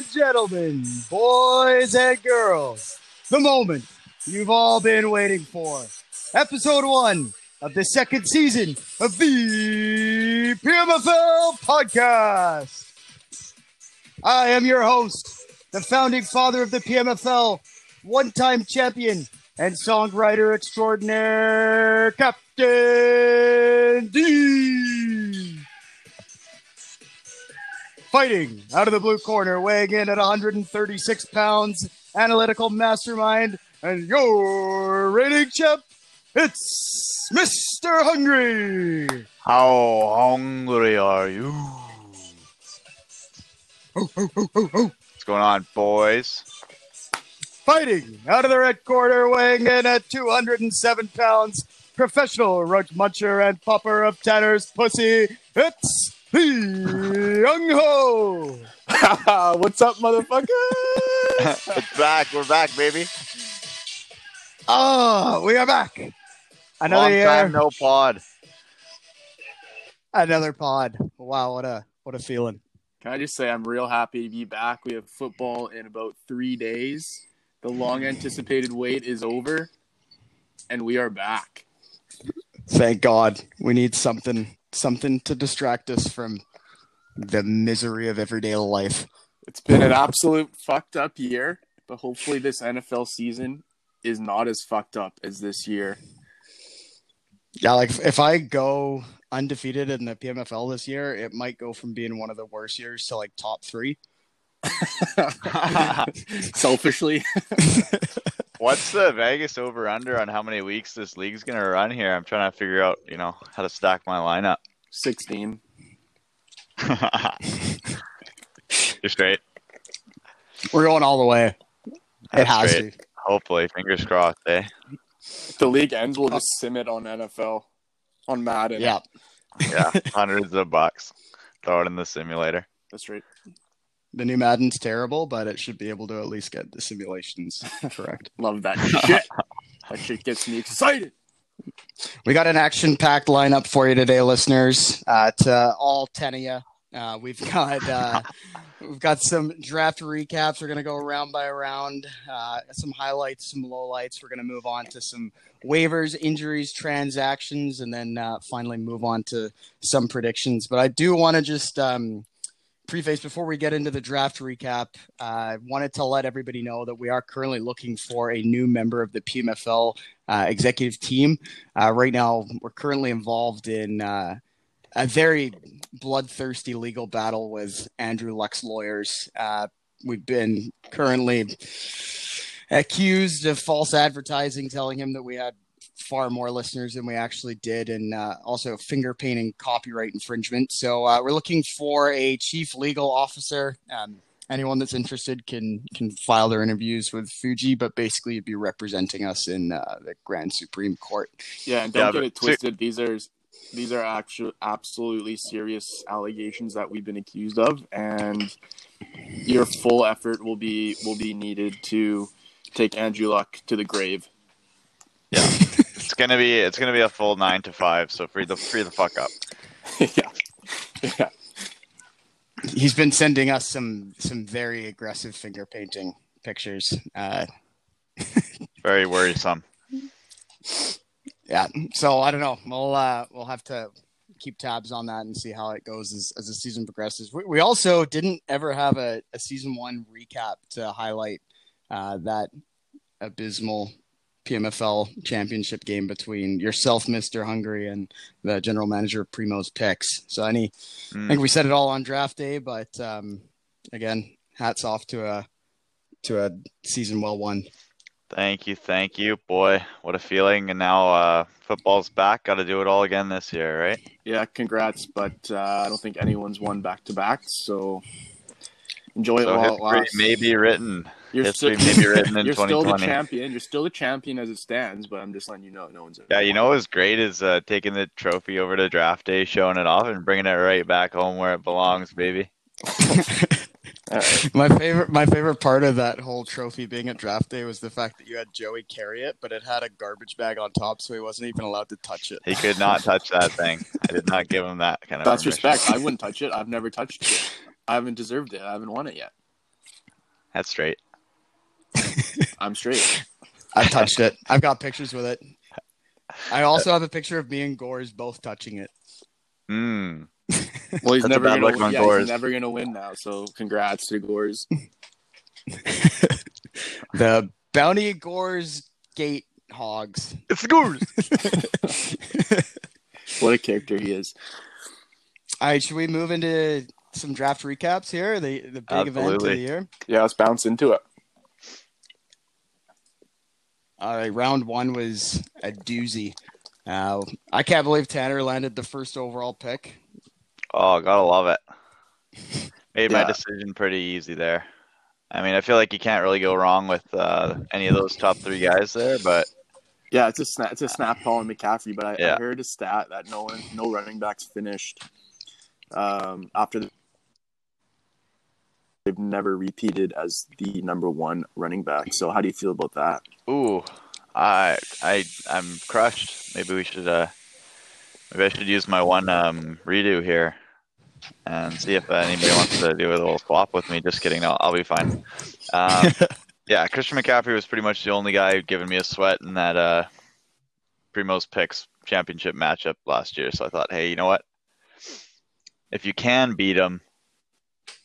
and gentlemen, boys and girls. The moment you've all been waiting for. Episode one of the second season of the PMFL podcast. I am your host, the founding father of the PMFL, one time champion and songwriter extraordinaire, Captain D. Fighting out of the blue corner, weighing in at 136 pounds, analytical mastermind, and your rating champ, it's Mr. Hungry. How hungry are you? oh What's going on, boys? Fighting out of the red corner, weighing in at 207 pounds, professional rug muncher and popper of Tanner's pussy, it's Young Ho. What's up, motherfucker? it's back. We're back, baby. Oh, we are back. Another Long year, time no pod. another pod. Wow, what a what a feeling. Can I just say I'm real happy to be back? We have football in about three days. The long anticipated wait is over, and we are back. Thank God. We need something something to distract us from the misery of everyday life. It's been an absolute fucked up year, but hopefully this NFL season is not as fucked up as this year. Yeah, like if I go undefeated in the PMFL this year, it might go from being one of the worst years to like top three. Selfishly, What's the Vegas over under on how many weeks this league's gonna run here? I'm trying to figure out, you know, how to stack my lineup. 16. You're straight. We're going all the way. it That's has great. to. Hopefully, fingers crossed, eh? If the league ends, we'll just sim it on NFL, on Madden. Yeah. Yeah, hundreds of bucks. Throw it in the simulator. That's right. The new Madden's terrible, but it should be able to at least get the simulations correct. Love that shit. that shit gets me excited. We got an action-packed lineup for you today, listeners. Uh, to all ten of you, uh, we've got uh, we've got some draft recaps. We're gonna go round by round. Uh, some highlights, some lowlights. We're gonna move on to some waivers, injuries, transactions, and then uh, finally move on to some predictions. But I do want to just um, preface before we get into the draft recap. uh, I wanted to let everybody know that we are currently looking for a new member of the PMFL uh, executive team. Uh, right now, we're currently involved in uh, a very bloodthirsty legal battle with Andrew Luck's lawyers. Uh, we've been currently accused of false advertising, telling him that we had far more listeners than we actually did, and uh, also finger painting copyright infringement. So uh, we're looking for a chief legal officer. Um, anyone that's interested can can file their interviews with Fuji, but basically you'd be representing us in uh, the Grand Supreme Court. Yeah, and don't Yeah, get it twisted. These are these are actual absolutely serious allegations that we've been accused of, and your full effort will be will be needed to take Andrew Luck to the grave. Yeah, it's gonna be it's gonna be a full nine to five. So free the free the fuck up. yeah, yeah. He's been sending us some some very aggressive finger painting pictures. Uh, Very worrisome. yeah, so I don't know. We'll uh, we'll have to keep tabs on that and see how it goes as, as the season progresses. We, we also didn't ever have a, a season one recap to highlight uh, that abysmal PMFL championship game between yourself, Mister Hungry, and the general manager of Primo's Picks. So any, I Mm. think we said it all on draft day, but um, again, hats off to a to a season well won. Thank you, thank you, boy. What a feeling! And now uh, football's back. Got to do it all again this year, right? Yeah, congrats, but uh, I don't think anyone's won back to back. So enjoy it while it history lasts. may be written. You're history still, may be written in you're still the champion. You're still the champion as it stands. But I'm just letting you know, no one's. ever Yeah, you know what was great is uh, taking the trophy over to draft day, showing it off, and bringing it right back home where it belongs, baby. All right. My favorite, my favorite part of that whole trophy being at draft day was the fact that you had Joey carry it, but it had a garbage bag on top, so he wasn't even allowed to touch it. He could not touch that thing. I did not give him that kind of. That's permission. respect. I wouldn't touch it. I've never touched it. I haven't deserved it. I haven't won it yet. That's straight. I'm straight. I've touched it. I've got pictures with it. I also have a picture of me and Gores both touching it. Mm. Well, he's never gonna. look yeah, he's never gonna win now. So congrats to Gores. The Bounty Gores Gate Hogs. It's scores. What a character he is. All right, should we move into some draft recaps here? The the big event of the year. Yeah, let's bounce into it. All right, round one was a doozy. Uh, I can't believe Tanner landed the first overall pick. Oh, gotta love it. Made my Yeah. decision pretty easy there. I mean, I feel like you can't really go wrong with uh, any of those top three guys there, but Yeah, it's a snap. It's a snap call on McCaffrey, but I, Yeah. I heard a stat that no one, no running backs finished um, after the, they've never repeated as the number one running back. So how do you feel about that? ooh, I I I'm crushed. Maybe we should uh, maybe I should use my one um redo here and see if anybody wants to do a little swap with me. Just kidding. No, I'll be fine. Um, yeah, Christian McCaffrey was pretty much the only guy giving me a sweat in that uh Primo's picks championship matchup last year. So I thought, hey, you know what? If you can beat him,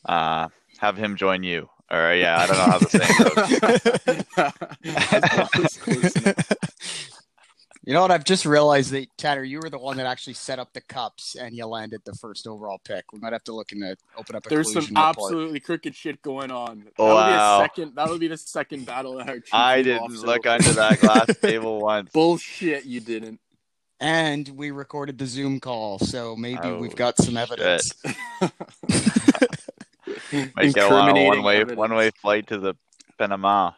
uh, have him join you. Or yeah, I don't know how the saying goes. That's close enough. You know what? I've just realized that Tanner, you were the one that actually set up the cups, and you landed the first overall pick. We might have to look in the open up a There's some report. absolutely crooked shit going on. That Wow. would be a second. That would be the second battle that our I didn't officer look will- under that glass table once. Bullshit, you didn't. And we recorded the Zoom call, so maybe Oh, we've got some evidence. Might go on a Incriminating one way one way flight to the Panama.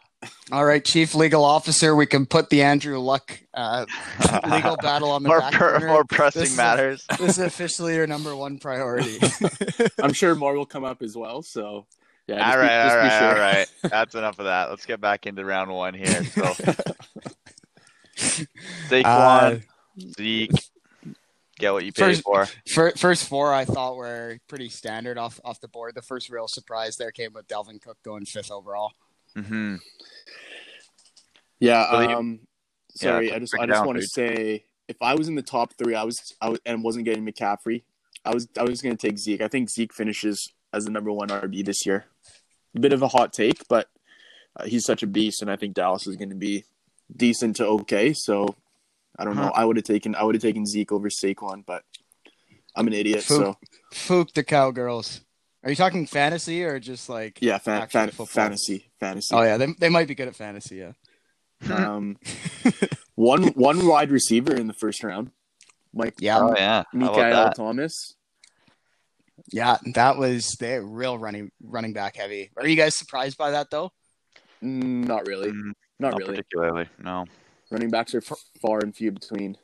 All right, Chief Legal Officer, we can put the Andrew Luck uh, legal battle on the more back per, burner. more pressing This is- matters. This is officially your number one priority. I'm sure more will come up as well. So yeah, just all be- right, just all be right, sure. all right. That's enough of that. Let's get back into round one here. So Saquon, Zeke, get what you paid First- for. Fir- First four, I thought were pretty standard off off the board. The first real surprise there came with Dalvin Cook going fifth overall. hmm Yeah. Well, you- Um, sorry, Yeah, I just I just want to say if I was in the top three, I was I was and wasn't getting McCaffrey, I was I was going to take Zeke. I think Zeke finishes as the number one RB this year. A bit of a hot take, but uh, he's such a beast, and I think Dallas is going to be decent to okay. So I don't know. Uh-huh. I would have taken I would have taken Zeke over Saquon, but I'm an idiot. Fook. So Fook the cowgirls. Are you talking fantasy or just like? yeah, fan, Actual fan, fantasy, fantasy. Oh yeah, they they might be good at fantasy. Yeah. Um, one one wide receiver in the first round, Mike Yeah. Oh yeah, Mikael? Thomas. Yeah, that was they're real running running back heavy. Are you guys surprised by that though? Mm, Not really. Mm, Not Not really. particularly. No. Running backs are f- far and few between.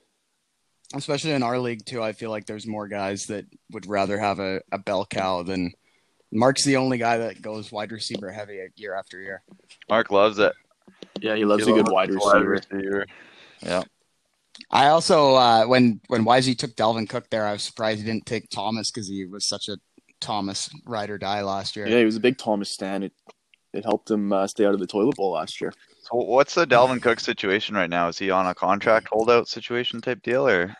Especially in our league too, I feel like there's more guys that would rather have a, a bell cow than Mark's the only guy that goes wide receiver heavy year after year. Mark loves it. Yeah, he loves He a good wide the receiver. receiver. Yeah. I also uh, when when Wisey took Dalvin Cook there, I was surprised he didn't take Thomas because he was such a Thomas ride or die last year. Yeah, he was a big Thomas stan. It it helped him uh, stay out of the toilet bowl last year. So what's the Dalvin Cook situation right now? Is he on a contract holdout situation type deal or?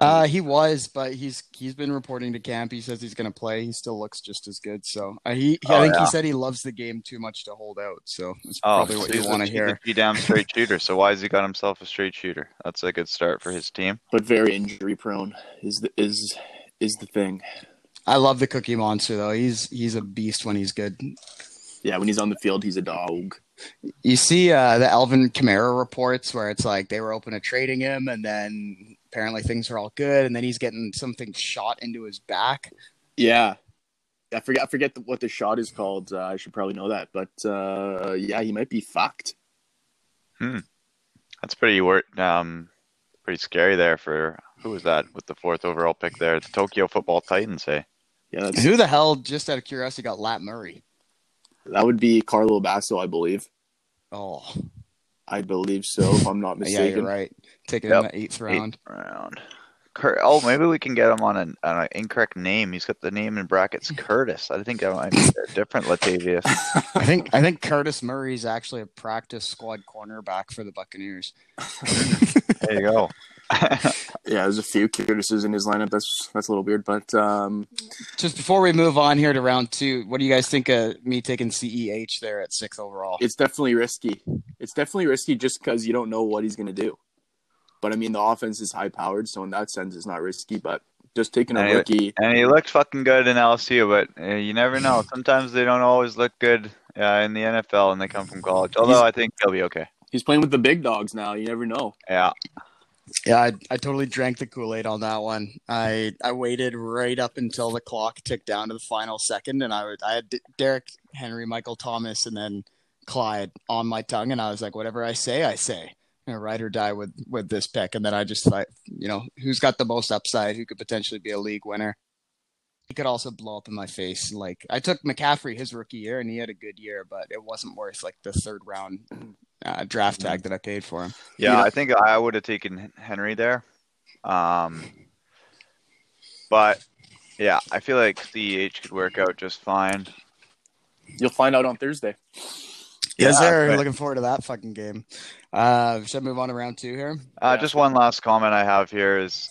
Uh, he was, but he's he's been reporting to camp. He says he's going to play. He still looks just as good. So uh, he, he Oh, I think yeah. he said he loves the game too much to hold out. So that's Oh, probably what you want to hear. he's hear. a damn straight shooter. So why has he got himself a straight shooter? That's a good start for his team. But very injury prone is the, is is the thing. I love the Cookie Monster though. He's he's a beast when he's good. Yeah, when he's on the field, he's a dog. You see uh, the Alvin Kamara reports where it's like they were open to trading him, and then apparently things are all good, and then he's getting something shot into his back. Yeah. I forget I forget the, what the shot is called. Uh, I should probably know that, but uh, yeah, he might be fucked. Hmm, That's pretty wor- um pretty scary there for who was that with the fourth overall pick there? The Tokyo Football Titans, hey. Yeah, that's Who the hell, just out of curiosity, got Lat Murray? That would be Carlo Basso, I believe. Oh, I believe so, if I'm not mistaken. yeah, you're right. Taking Yep. him at eighth round. Eighth round. Cur- oh, maybe we can get him on an, on an incorrect name. He's got the name in brackets Curtis. I think that might be a different Latavius. I think I think Curtis Murray is actually a practice squad cornerback for the Buccaneers. There you go. Yeah, there's a few Curtises in his lineup. That's that's a little weird, but um, Just before we move on here to round two, what do you guys think of me taking CEH there at six overall? it's definitely risky. It's definitely risky just because you don't know what he's going to do. But I mean, the offense is high powered, so in that sense, it's not risky. But just taking a And he- rookie, and he looked fucking good in LSU, but uh, you never know. Sometimes they don't always look good uh, in the NFL, and they come from college. Although I think he'll be okay. he's playing with the big dogs now. You never know. Yeah, Yeah, I, I totally drank the Kool Aid on that one. I I waited right up until the clock ticked down to the final second, and I would I had D- Derrick Henry, Michael Thomas, and then Clyde on my tongue, and I was like, whatever I say, I say. You know, ride or die with with this pick, and then I just thought, you know, who's got the most upside? Who could potentially be a league winner? He could also blow up in my face. Like I took McCaffrey his rookie year, and he had a good year, but it wasn't worth like the third round uh, draft tag that I paid for him. yeah. Yeah. I think I would have taken Henry there. Um, but yeah, I feel like CEH could work out just fine. You'll find out on Thursday. Yes, Yeah, sir. but- Looking forward to that fucking game. Uh, should I move on to round two here? Uh, Yeah. Just one last comment I have here is,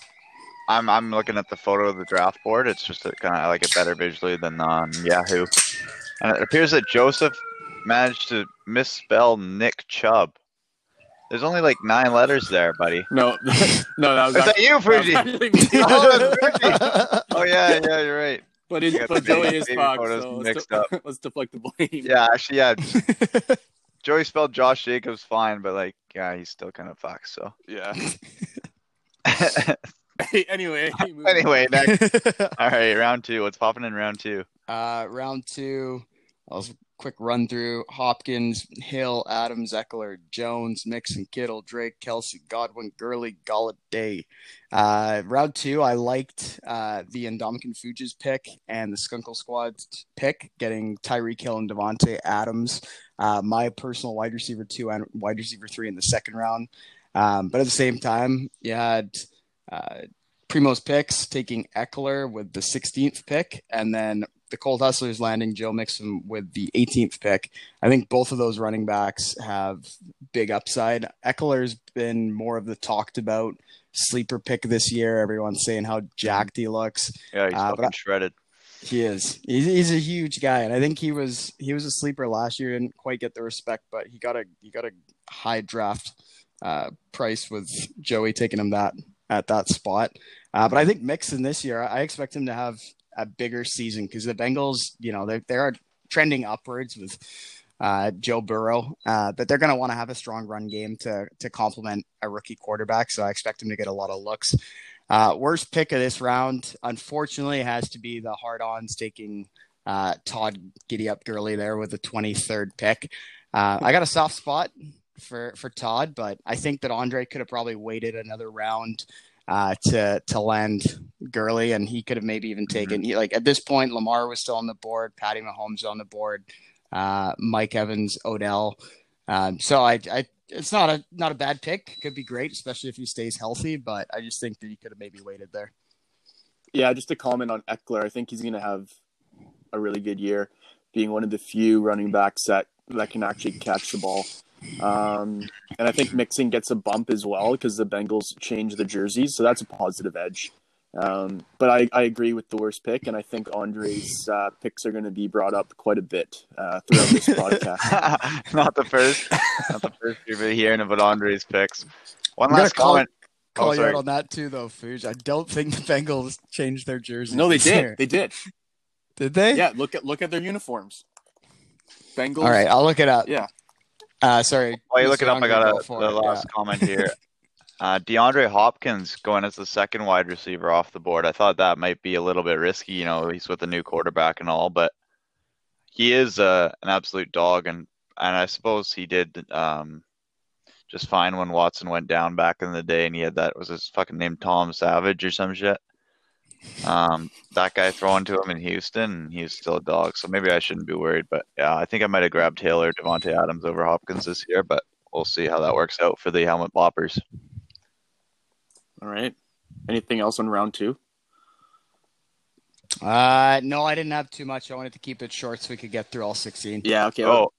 I'm I'm looking at the photo of the draft board. It's just kind of I like it better visually than on Yahoo, and it appears that Joseph managed to misspell Nick Chubb. There's only like nine letters there, buddy. No, no, that was Is that actually, you, that was Fuji? Oh, that's Oh yeah, yeah, you're right. But, You it, got but Joey is baby fucked, photos so let's, mixed de- up. let's deflect the blame. Yeah, actually, yeah. Joey spelled Josh Jacobs fine, but like, yeah, he's still kind of fucked. So Yeah. anyway. anyway, next. All right, round two. What's popping in round two? uh, round two. I'll just quick run through Hopkins, Hill, Adams, Ekeler, Jones, Mixon, Kittle, Drake, Kelce, Godwin, Gurley, Golladay. Uh, round two, I liked uh, the Indomitian Fuji's pick and the Skunkle Squad's pick, getting Tyreek Hill and Davante Adams. Uh, my personal wide receiver two and wide receiver three in the second round. Um, but at the same time, you had uh, Primo's picks taking Ekeler with the 16th pick, and then the Cold Hustlers landing Joe Mixon with the 18th pick. I think both of those running backs have big upside. Ekeler's been more of the talked about sleeper pick this year. Everyone's saying how jacked he looks. Yeah, he's Uh, fucking I- shredded. He is. He's, he's a huge guy, and I think he was he was a sleeper last year. Didn't quite get the respect, but he got a he got a high draft uh, price with Joey taking him that at that spot. Uh, but I think Mixon this year, I expect him to have a bigger season because the Bengals, you know, they they are trending upwards with uh, Joe Burrow, uh, but they're going to want to have a strong run game to to complement a rookie quarterback. So I expect him to get a lot of looks. Uh, worst pick of this round, unfortunately, has to be the hard-ons taking uh, Todd Giddy Up Gurley there with the 23rd pick. Uh, I got a soft spot for for Todd, but I think that Andre could have probably waited another round uh, to to land Gurley, and he could have maybe even taken he, like at this point, Lamar was still on the board, Patty Mahomes on the board, uh, Mike Evans, Odell. Um, so I, I it's not a not a bad pick. Could be great, especially if he stays healthy. But I just think that he could have maybe waited there. Yeah, just to comment on Ekeler, I think he's going to have a really good year, being one of the few running backs that that can actually catch the ball. Um, and I think Mixon gets a bump as well because the Bengals change the jerseys, so that's a positive edge. Um, but I, I agree with the worst pick, and I think Andre's uh, picks are going to be brought up quite a bit uh, throughout this podcast. not the first, not the first you've been hearing about Andre's picks. One I'm last call- comment. Call Oh, you out on that too, though, Fuge. I don't think the Bengals changed their jerseys. No, they did. year. They did. Did they? Yeah, look at look at their uniforms. Bengals. All right, I'll look it up. Yeah. Uh, sorry. While you look it up, I got a, the last comment here. Uh, DeAndre Hopkins going as the second wide receiver off the board. I thought that might be a little bit risky. You know, he's with a new quarterback and all, but he is uh, an absolute dog, and and I suppose he did um, just fine when Watson went down back in the day, and he had that was his fucking name Tom Savage or some shit. Um, that guy throwing to him in Houston, and he was still a dog. So maybe I shouldn't be worried. But yeah, I think I might have grabbed Taylor, Davante Adams over Hopkins this year. But we'll see how that works out for the helmet boppers. All right. Anything else on round two? Uh, no, I didn't have too much. I wanted to keep it short so we could get through all 16. Yeah. Okay. Oh,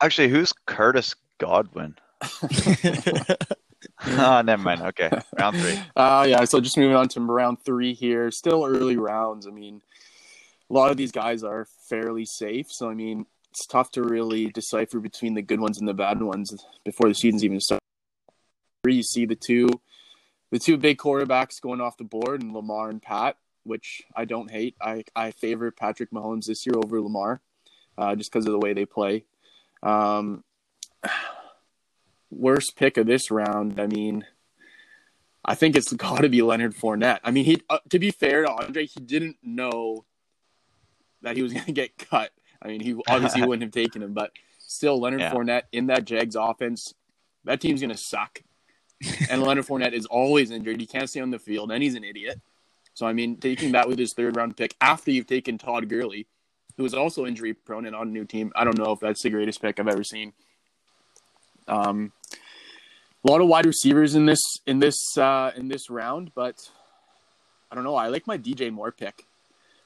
actually, who's Curtis Godwin? Ah, never mind. Okay, round three. Uh, yeah. So just moving on to round three here. Still early rounds. I mean, a lot of these guys are fairly safe. So I mean, it's tough to really decipher between the good ones and the bad ones before the season's even started. You see the two, the two big quarterbacks going off the board, and Lamar and Pat, which I don't hate. I I favor Patrick Mahomes this year over Lamar, uh, just because of the way they play. Um, worst pick of this round. I mean, I think it's got to be Leonard Fournette. I mean, he uh, to be fair to Andre, he didn't know that he was going to get cut. I mean, he obviously wouldn't have taken him, but still, Leonard Yeah. Fournette in that Jags offense, that team's going to suck. and Leonard Fournette is always injured. He can't stay on the field, and he's an idiot. So, I mean, taking that with his third round pick after you've taken Todd Gurley, who is also injury prone and on a new team, I don't know if that's the greatest pick I've ever seen. Um, a lot of wide receivers in this in this uh, in this round, but I don't know. I like my DJ Moore pick.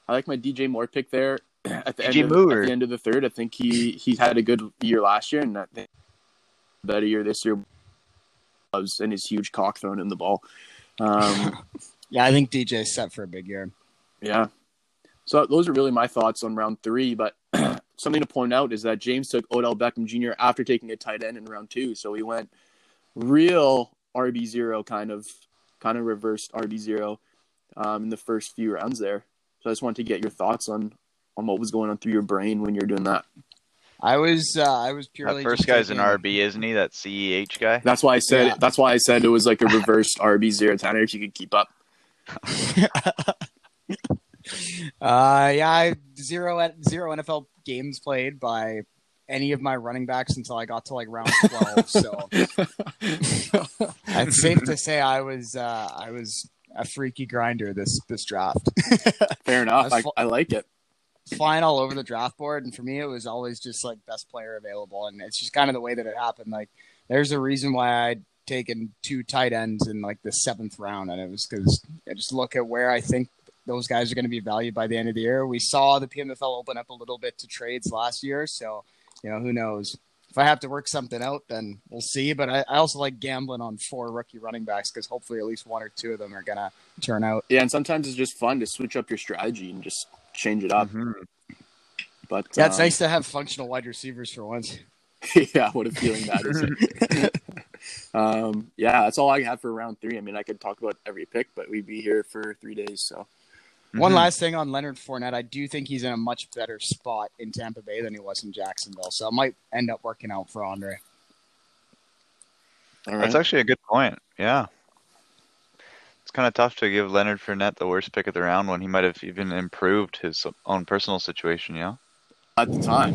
I like my DJ Moore pick there at the, end of, at the end of the third. I think he he had a good year last year, and I think a better year this year. Was and his huge cock throwing in the ball. Um, Yeah, I think DJ's set for a big year. yeah. So those are really my thoughts on round three. But something to point out is that James took Odell Beckham Jr. after taking a tight end in round two. So he went real RB zero kind of kind of reversed RB zero um, in the first few rounds there. So I just wanted to get your thoughts on on what was going on through your brain when you're doing that. I was uh, I was That purely first just guy's an RB, isn't he? That CEH guy. That's why I said Yeah. that's why I said it was like a reversed RB zero. Tanner, if you could keep up. Uh, yeah, I, zero at zero NFL games played by any of my running backs until I got to like round twelve. so it's safe to say I was uh, I was a freaky grinder this this draft. Fair enough. I, That's fu- I like it. Flying all over the draft board, and for me, it was always just like best player available, and it's just kind of the way that it happened. Like, there's a reason why I'd taken two tight ends in like the seventh round, and it was because I just look at where I think those guys are going to be valued by the end of the year. We saw the PMFL open up a little bit to trades last year, so you know who knows. If I have to work something out, then we'll see. But I, I also like gambling on four rookie running backs because hopefully at least one or two of them are gonna turn out. Yeah, and sometimes it's just fun to switch up your strategy and just change it up. Mhm. But Yeah, it's um, nice to have functional wide receivers for once. yeah, what a feeling that is. um, yeah, that's all I have for round three. I mean, I could talk about every pick, but we'd be here for three days. So One Mhm. last thing on Leonard Fournette, I do think he's in a much better spot in Tampa Bay than he was in Jacksonville, so it might end up working out for Andre. all right, That's actually a good point. Yeah. It's kind of tough to give Leonard Fournette the worst pick of the round when he might have even improved his own personal situation, yeah? at the time.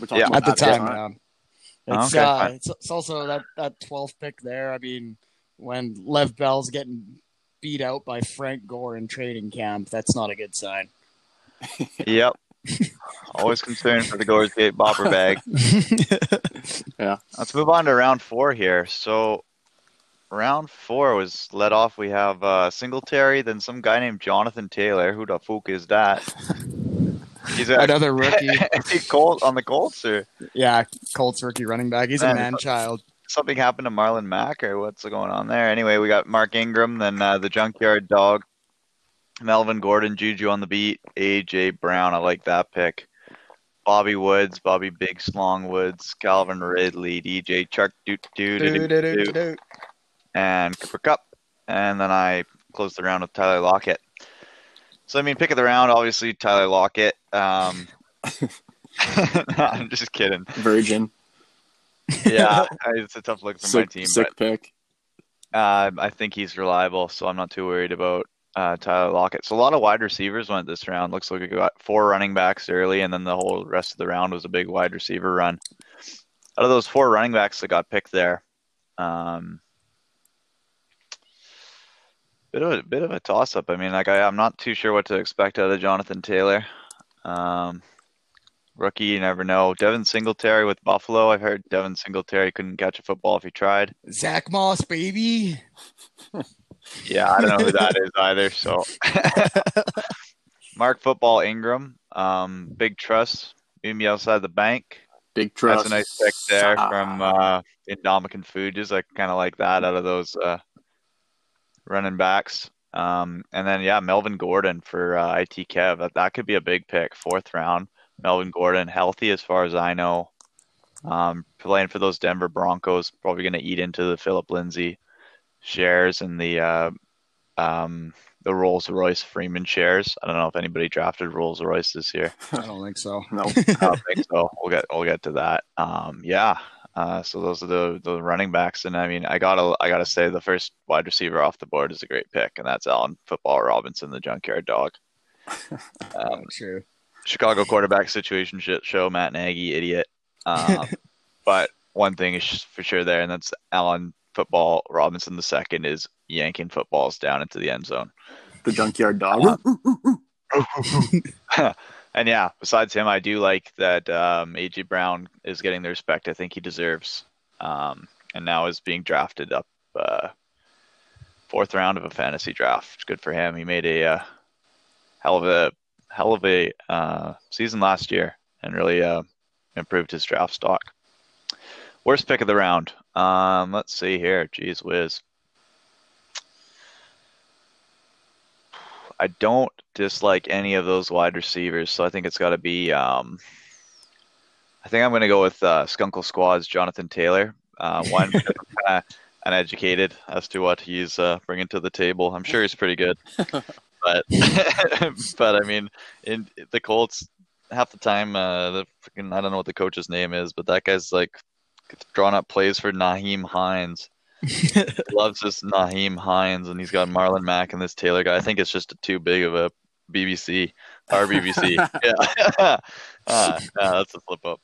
We're talking Yeah, about At the that time, yeah. It's, Okay, uh, it's, it's also that, that 12th pick there. I mean, when Lev Bell's getting beat out by Frank Gore in training camp, that's not a good sign. Yep. Always concerned for the Gores Gate bopper bag. Yeah. Let's move on to round four here. So, round four was led off. We have uh, Singletary, then some guy named Jonathan Taylor. Who the fuck is that? He's a Another rookie. is he Colt on the Colts or yeah, Colts rookie running back. He's a Man, man child. Something happened to Marlon Mack or what's going on there? Anyway, we got Mark Ingram, then uh, the Junkyard Dog, Melvin Gordon, Juju on the beat, AJ Brown. I like that pick. Bobby Woods, Bobby Big Slong Woods, Calvin Ridley, DJ Chuck Doot Doot Doot, and Cooper Kupp. And then I closed the round with Tyler Lockett. So I mean, pick of the round, obviously Tyler Lockett. Um, I'm just kidding. Virgin, Yeah, it's a tough look for my team, sick pick. uh, I think he's reliable, so I'm not too worried about uh, Tyler Lockett. So a lot of wide receivers went this round. Looks like we got four running backs early, and then the whole rest of the round was a big wide receiver run. Out of those four running backs that got picked there, um, bit of a bit of a toss up. I mean, like I, I'm not too sure what to expect out of Jonathan Taylor. Um, rookie, you never know. Devin Singletary with Buffalo. I've heard Devin Singletary couldn't catch a football if he tried. Zack Moss, baby. Yeah, I don't know who that is either. So, Mark Football Ingram, um, big trust, meet me outside the bank. Big trust. That's a nice pick there from uh, Indomitian Food. Just like kind of like that out of those uh, running backs. Um, and then yeah, Melvin Gordon for uh, IT Kev. That, that could be a big pick, fourth round. Melvin Gordon, healthy as far as I know. Um, playing for those Denver Broncos, probably going to eat into the Phillip Lindsay shares and the uh, um, the Rolls Royce Freeman shares. I don't know if anybody drafted Rolls Royce this year. I don't think so. No. I don't think so. We'll get we'll get to that. Um, yeah. Uh, so those are the the running backs, and I mean, I gotta I gotta say the first wide receiver off the board is a great pick, and that's Allen Football Robinson, the junkyard dog. Um, Oh, true. Chicago quarterback situation show. Matt Nagy, idiot. Um, but one thing is for sure there, and that's Allen Football Robinson the second is yanking footballs down into the end zone. The junkyard dog. and yeah, besides him, I do like that um, AJ Brown is getting the respect I think he deserves, um, and now is being drafted up uh, fourth round of a fantasy draft. Good for him. He made a uh, hell of a hell of a uh, season last year and really uh, improved his draft stock. Worst pick of the round. Um, let's see here. Jeez whiz. I don't dislike any of those wide receivers, so I think it's got to be. Um, I think I'm going to go with uh, Skunkle Squad's Jonathan Taylor. Uh, one, I'm kinda uneducated as to what he's uh, bringing to the table. I'm sure he's pretty good, but but I mean, in the Colts, half the time, uh, the freaking I don't know what the coach's name is, but that guy's like drawing up plays for Nyheim Hines loves this Nyheim Hines, and he's got Marlon Mack and this Taylor guy. I think it's just too big of a BBC or BBC. yeah, ah, ah, that's a flip up.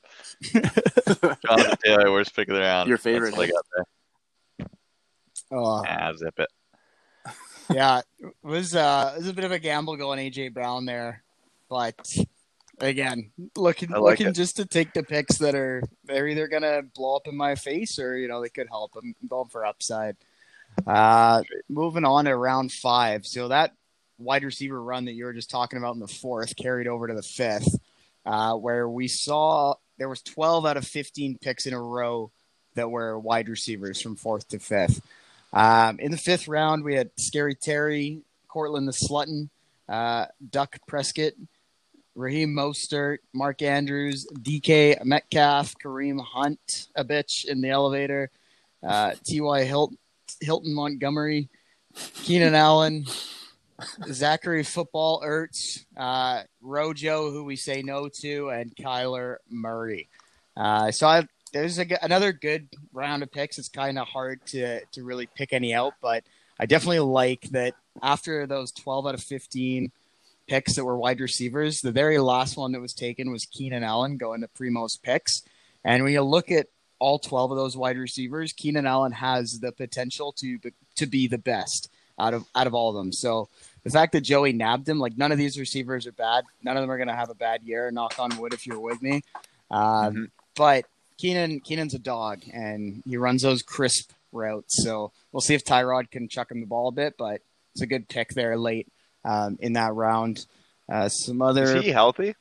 Jonathan Taylor, worst pick of the round. Your favorite. That's what I got there. Oh, Ah, zip it. Yeah, it was uh, it was a bit of a gamble going AJ Brown there, but again, looking like looking it. just to take the picks that are they're either gonna blow up in my face or you know they could help. I'm going for upside. Uh, moving on to round five, so that wide receiver run that you were just talking about in the fourth carried over to the fifth, uh, where we saw there was 12 out of 15 picks in a row that were wide receivers from fourth to fifth. Um, in the fifth round, we had Scary Terry, Courtland the Slutton, uh, Duck Prescott, Raheem Mostert, Mark Andrews, DK Metcalf, Kareem Hunt, a bitch in the elevator, uh, T.Y. Hilton, Hilton Montgomery, Keenan Allen, Zachary Football Ertz, uh, Rojo, who we say no to, and Kyler Murray. Uh, so I, there's a, another good round of picks. It's kind of hard to, to really pick any out, but I definitely like that after those 12 out of 15 picks that were wide receivers, the very last one that was taken was Keenan Allen going to Primo's picks. And when you look at all 12 of those wide receivers, Keenan Allen has the potential to to be the best out of out of all of them. So the fact that Joey nabbed him, like none of these receivers are bad. None of them are going to have a bad year. Knock on wood, if you're with me. Um, Mhm. But Keenan Keenan's a dog, and he runs those crisp routes. So we'll see if Tyrod can chuck him the ball a bit. But it's a good pick there late um, in that round. Uh, some other Is he healthy?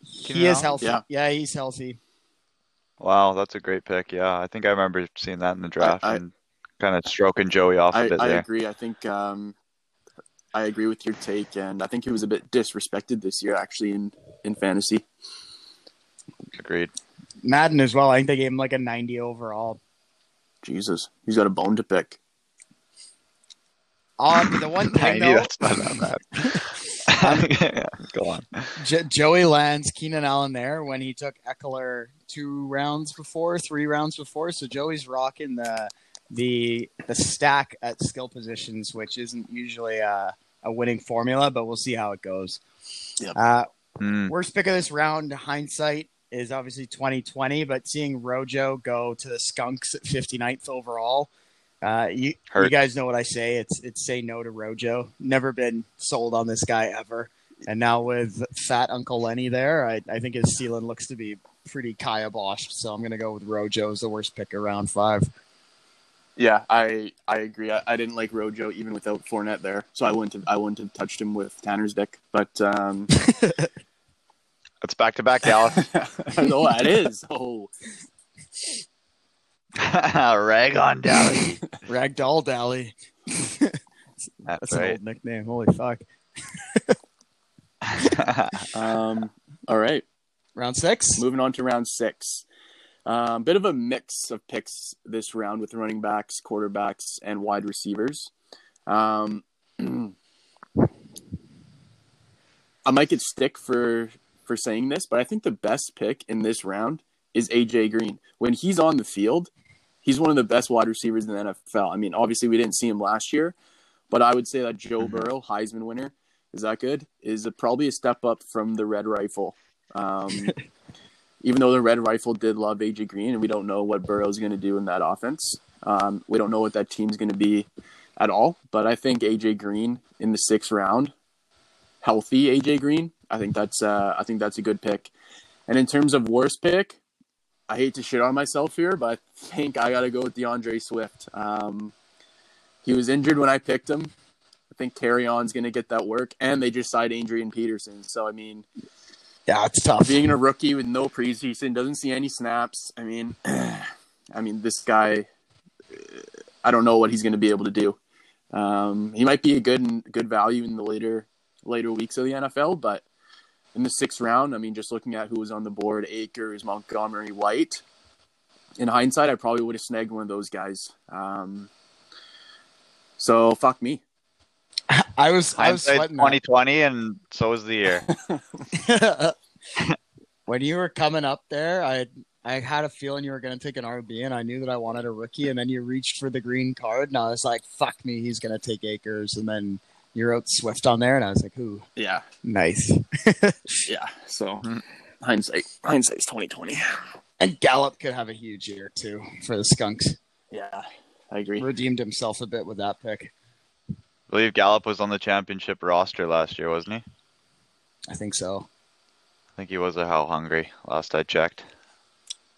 he is Allen? healthy. Yeah. Yeah. he's healthy. Wow, that's a great pick. Yeah, I think I remember seeing that in the draft I- and kind of stroking Joey off a I, bit I there. agree. I think um, I agree with your take, and I think he was a bit disrespected this year, actually, in in fantasy. Agreed. Madden as well. I think they gave him like a 90 overall. Jesus, he's got a bone to pick. Um, but the one thing 90, though, that's not that bad. yeah, go on. Jo- Joey lands Keenan Allen there when he took Ekeler two rounds before, three rounds before. So Joey's rocking the the the stack at skill positions, which isn't usually a, a winning formula, but we'll see how it goes. Yep. Uh, Hmm. worst pick of this round, hindsight is obviously 2020, but seeing Rojo go to the Skunks at 59th overall, Uh, you, you guys know what I say. It's it's say no to Rojo. Never been sold on this guy ever. And now with fat Uncle Lenny there, I, I think his ceiling looks to be pretty kiboshed. So I'm gonna go with Rojo as the worst pick around five. Yeah, I I agree. I, I didn't like Rojo even without Fournette there, so I wouldn't have I wouldn't have touched him with Tanner's dick. But um, It's back to back Dallas. oh, that is. Oh, Rag on Dallas. Ragdoll Dally. That's, That's an old nickname. Holy fuck. um, all right. Round six. Moving on to round six. Um, bit of a mix of picks this round with running backs, quarterbacks, and wide receivers. Um, I might get stick for for saying this, but I think the best pick in this round is AJ Green. When he's on the field, he's one of the best wide receivers in the NFL. I mean, obviously we didn't see him last year, but I would say that Joe Mhm. Burrow, Heisman winner, is that good? Is a, probably a step up from the Red Rifle. Um, even though the Red Rifle did love AJ Green, and we don't know what Burrow's going to do in that offense. Um, we don't know what that team's going to be at all. But I think AJ Green in the sixth round, healthy AJ Green, I think that's uh, I think that's a good pick. And in terms of worst pick, I hate to shit on myself here, but I think I got to go with D'Andre Swift. Um, he was injured when I picked him. I think Kerryon's going to get that work, and they just signed Adrian Peterson. So I mean, Yeah, it's tough. being a rookie with no preseason, doesn't see any snaps. I mean, I mean, this guy, I don't know what he's going to be able to do. Um, he might be a good good value in the later later weeks of the NFL, but in the sixth round, I mean, just looking at who was on the board, Akers, Montgomery, White. In hindsight, I probably would have snagged one of those guys. Um, so fuck me. I was I was Hindsight's sweating that. 2020, and so was the year. when you were coming up there, I I had a feeling you were going to take an RB, and I knew that I wanted a rookie. And then you reached for the green card, and I was like, "Fuck me, he's going to take Akers." And then you wrote Swift on there, and I was like, "Ooh, Yeah, nice." yeah. So Hmm. hindsight, hindsight's twenty twenty. and Gallup could have a huge year too for the Skunks. Yeah, I agree. Redeemed himself a bit with that pick. I believe Gallup was on the championship roster last year, wasn't he? I think so. I think he was a how hungry last I checked.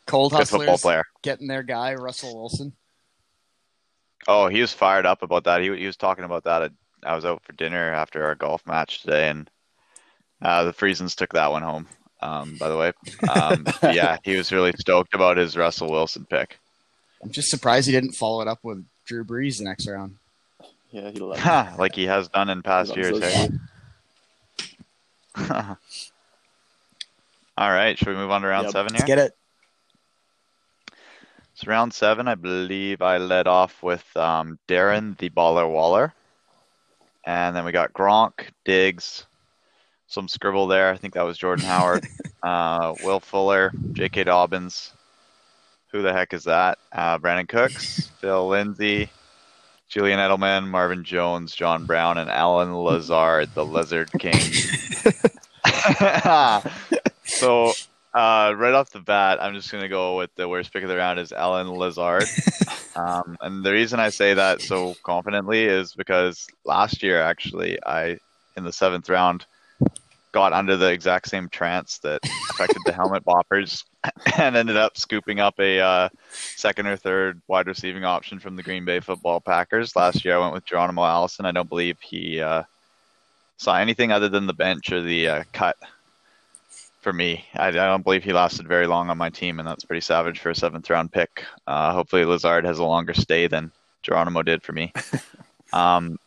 Cold Good football hustlers player. getting their guy Russell Wilson. Oh, he was fired up about that. He, he was talking about that. At, I was out for dinner after our golf match today, and uh, the Friesens took that one home. Um, by the way, um, yeah, he was really stoked about his Russell Wilson pick. I'm just surprised he didn't follow it up with Drew Brees the next round. Yeah, he loved Huh, like he has done in past I'm years. hey? All right, should we move on to round Yep. seven Let's here? get it. So round seven, I believe I led off with um, Darren the Baller Waller, and then we got Gronk, Diggs, some scribble there. I think that was Jordan Howard, uh, Will Fuller, J.K. Dobbins. Who the heck is that? Uh, Brandin Cooks, Phil Lindsay, Julian Edelman, Marvin Jones, John Brown, and Allen Lazard, the Lizard King. so uh, right off the bat, I'm just gonna go with the worst pick of the round is Allen Lazard. um, and the reason I say that so confidently is because last year, actually, I in the seventh round got under the exact same trance that affected the helmet boppers, and ended up scooping up a uh, second or third wide receiving option from the Green Bay Football Packers. Last year, I went with Geronimo Allison. I don't believe he uh, saw anything other than the bench or the uh, cut for me. I, I don't believe he lasted very long on my team, and that's pretty savage for a seventh round pick. Uh, hopefully, Lazard has a longer stay than Geronimo did for me. um,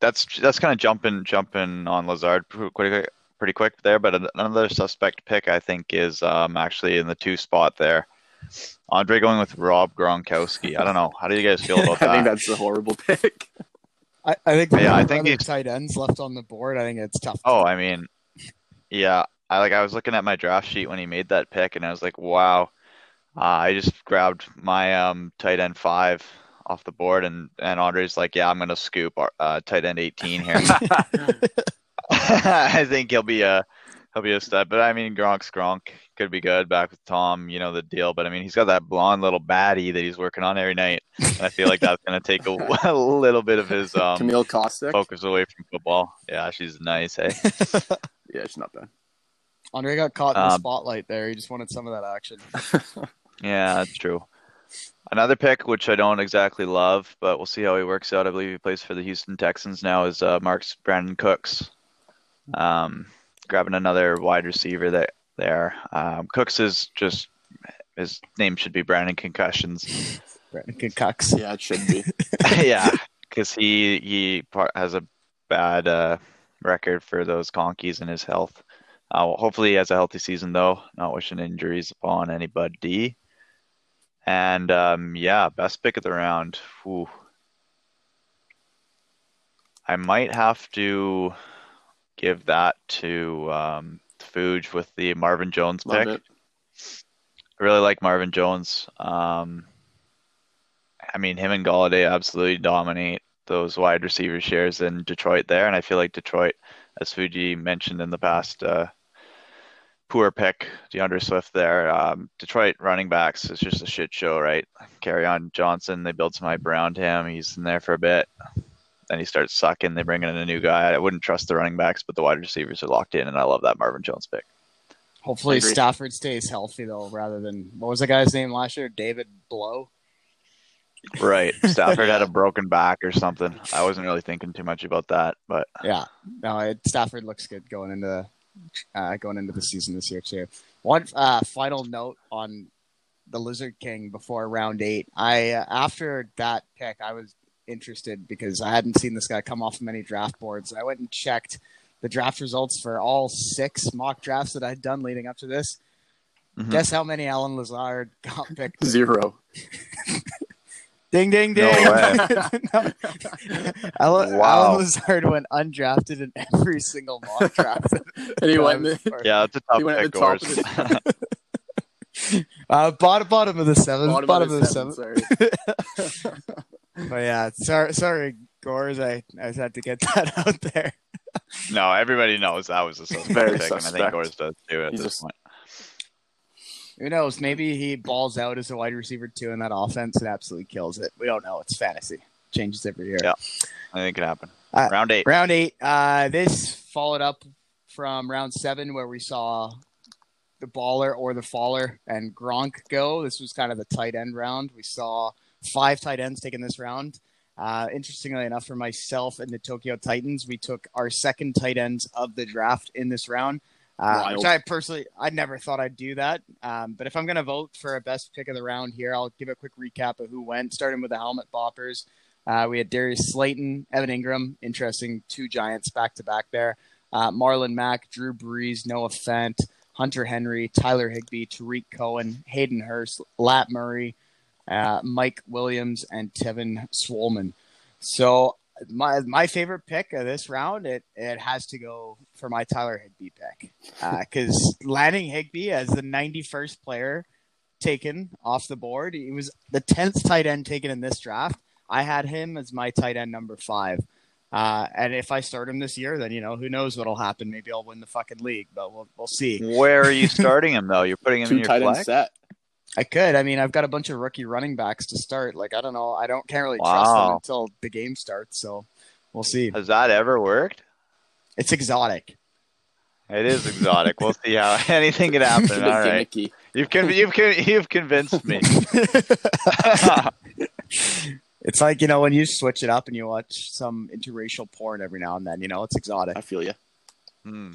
that's that's kind of jumping jumping on Lazard pretty quick, pretty quick there. But another suspect pick I think is um, actually in the two spot there. Andre going with Rob Gronkowski. I don't know. How do you guys feel about that? I think that's a horrible pick. I, I think. Yeah, I think tight ends left on the board. I think it's tough. Oh, I mean, yeah. I like I was looking at my draft sheet when he made that pick, and I was like, wow. Uh, I just grabbed my um, tight end five off the board, and and Andre's like, yeah, I'm gonna scoop uh, tight end 18 here. I think he'll be a He'll be a stud, but I mean, Gronk's Gronk could be good back with Tom. You know the deal, but I mean, he's got that blonde little baddie that he's working on every night, and I feel like that's gonna take a, a little bit of his um, Camille Kostek. focus away from football. Yeah, she's nice. Hey, Yeah, she's not bad. Andre got caught in the Um, spotlight there. He just wanted some of that action. yeah, that's true. Another pick, which I don't exactly love, but we'll see how he works out. I believe he plays for the Houston Texans now. Is uh, Mark's Brandin Cooks, um, grabbing another wide receiver that there. Um, Cooks is just his name should be Brandon Concussions. Brandon Cucks. Yeah, it should be. yeah, because he he has a bad uh, record for those conkies and his health. Uh, hopefully, he has a healthy season though. Not wishing injuries upon anybody. And um, yeah, best pick of the round. Ooh. I might have to give that to um, Fuge with the Marvin Jones Love pick. it. I really like Marvin Jones. Um, I mean, him and Golladay absolutely dominate those wide receiver shares in Detroit there, and I feel like Detroit, as Fuji mentioned in the past, uh, poor pick D'Andre Swift there. Um, Detroit running backs is just a shit show, right? Kerryon Johnson, they build some hype around him. He's in there for a bit. Then he starts sucking. They bring in a new guy. I wouldn't trust the running backs, but the wide receivers are locked in, and I love that Marvin Jones pick. Hopefully Stafford stays healthy though, rather than what was the guy's name last year? David Blough. Right. Stafford had a broken back or something. I wasn't really thinking too much about that, but Yeah, no, it, Stafford looks good going into uh, going into the season this year too. One uh, final note on the Lizard King before round eight. I uh, after that pick, I was interested because I hadn't seen this guy come off many draft boards. I went and checked the draft results for all six mock drafts that I'd done leading up to this. Mhm. Guess how many Allen Lazard got picked? Zero. Ding, ding, ding. No way. No. Allen, Wow. Allen Lazard went undrafted in every single mock draft. And he went. That in was the, yeah, that's a tough He went at pick, the top Gores. of Uh, bottom, bottom of the seventh. bottom, Bottom, of of the seventh. Sorry. But yeah, sorry, sorry, Gores. I, I just had to get that out there. no, everybody knows that was a suspect Very pick, and I think Gores does too at He's this just- point. Who knows? Maybe he balls out as a wide receiver too in that offense and absolutely kills it. We don't know. It's fantasy. Changes every year. Yeah. I think it can happen. Uh, Round eight. Round eight. Uh, this followed up from round seven, where we saw the baller or the faller and Gronk go. This was kind of the tight end round. We saw five tight ends taken this round. Uh, interestingly enough, for myself and the Tokyo Titans, we took our second tight ends of the draft in this round. Uh, which I personally, I never thought I'd do that. Um, but if I'm going to vote for a best pick of the round here, I'll give a quick recap of who went, starting with the helmet boppers. Uh, we had Darius Slayton, Evan Engram, interesting two Giants back to back there. Uh, Marlon Mack, Drew Brees, Noah Fant, Hunter Henry, Tyler Higbee, Tarik Cohen, Hayden Hurst, Lat Murray, uh, Mike Williams, and Tevin Swolman. So my my favorite pick of this round, it it has to go for my Tyler Higbee pick because landing Higbee as the 91st player taken off the board, he was the 10th tight end taken in this draft. I had him as my tight end number five. Uh, and if I start him this year, then you know who knows what'll happen. Maybe I'll win the fucking league, but we'll we'll see. Where are you starting him though? You're putting him in your tight end flex. set. I could. I mean, I've got a bunch of rookie running backs to start. Like I don't know. I don't can't really trust them until the game starts. So we'll see. Has that ever worked? It's exotic. It is exotic. we'll see how anything can happen. All right, you've con- you've con- you've convinced me. It's like you know when you switch it up and you watch some interracial porn every now and then. You know, it's exotic. I feel you. Hmm.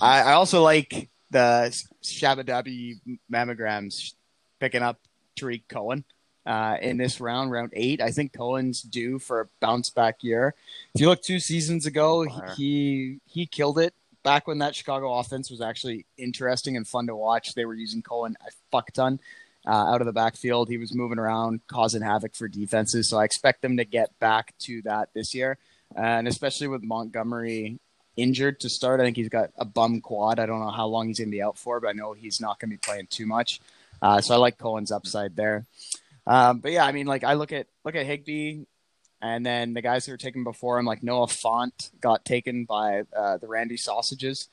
I, I also like the Shabba Dabby mammograms picking up Tarik Cohen uh, in this round, round eight. I think Cohen's due for a bounce back year. If you look two seasons ago, he he killed it. Back when that Chicago offense was actually interesting and fun to watch, they were using Cohen a fuck ton uh, out of the backfield. He was moving around, causing havoc for defenses. So I expect them to get back to that this year, and especially with Montgomery injured to start. I think he's got a bum quad. I don't know how long he's going to be out for, but I know he's not going to be playing too much. Uh, so I like Cohen's upside there. Um, but yeah, I mean, like I look at look at Higbee, and then the guys who were taken before him, like Noah Fant, got taken by uh, the Randy Sausages.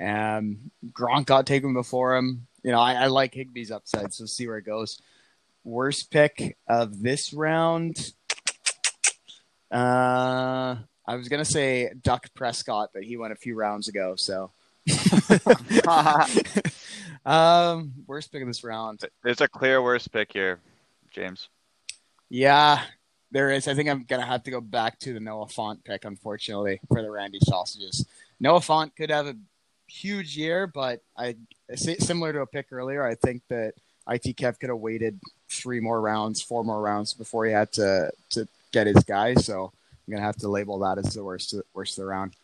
Um, Gronk got taken before him. You know, I, I like Higbee's upside, so see where it goes. Worst pick of this round. Uh, I was gonna say Duck Prescott, but he went a few rounds ago. So, um, worst pick of this round. There's a clear worst pick here, James. Yeah, there is. I think I'm gonna have to go back to the Noah Fant pick, unfortunately, for the Randy sausages. Noah Fant could have a huge year, but I similar to a pick earlier. I think that IT Kev could have waited three more rounds, four more rounds before he had to to get his guy. So I'm gonna have to label that as the worst worst of the round.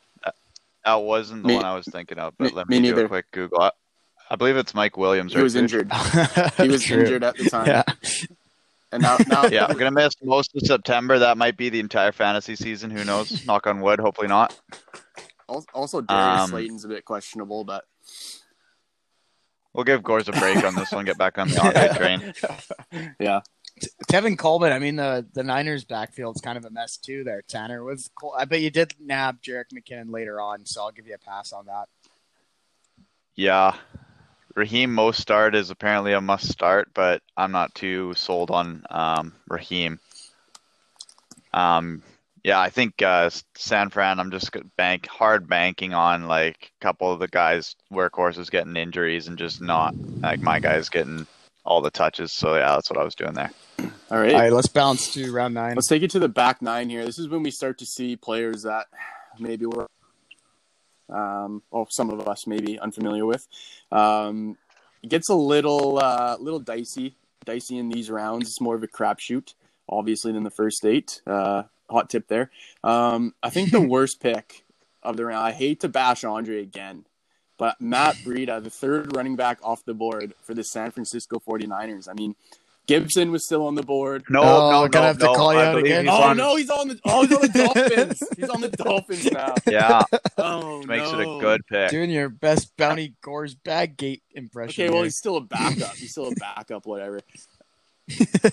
That wasn't the Me- one I was thinking of, but me- let me me, do neither. a quick Google. I, I believe it's Mike Williams. He right, was dude? injured. He was True. injured at the time, Yeah. and now now Yeah, I'm gonna miss most of September. That might be the entire fantasy season. Who knows? Knock on wood. Hopefully not. also Darius Um, Slayton's a bit questionable, but We'll give Gores a break on this one. Get back on the Andre train. yeah, Tevin Coleman. I mean, the the Niners backfield's kind of a mess too. There, Tanner was. Col- I bet you did nab Jerick McKinnon later on, so I'll give you a pass on that. Yeah, Raheem Mostert is apparently a must start, but I'm not too sold on um, Raheem. Um, yeah, I think uh, San Fran. I'm just bank hard banking on like a couple of the guys workhorses getting injuries and just not like my guys getting all the touches. So yeah, that's what I was doing there. all right. All right, let's bounce to round nine. Let's take it to the back nine here. This is when we start to see players that maybe we're, um, well, some of us maybe unfamiliar with. Um, it gets a little, uh, little dicey, dicey in these rounds. It's more of a crapshoot, obviously, than the first eight. Uh, hot tip there. Um, I think the worst pick of the round. I hate to bash Andre again, but Matt Breida, the third running back off the board for the San Francisco 49ers. I mean, Gibson was still on the board. No, Oh, no, we're gonna no, have to no. call you out again? oh on- no, he's on the oh he's on the Dolphins. he's on the Dolphins now. Yeah, Oh makes it a good pick. Doing your best bounty Gores bag gate impression. Okay, well here. he's still a backup. He's still a backup, whatever.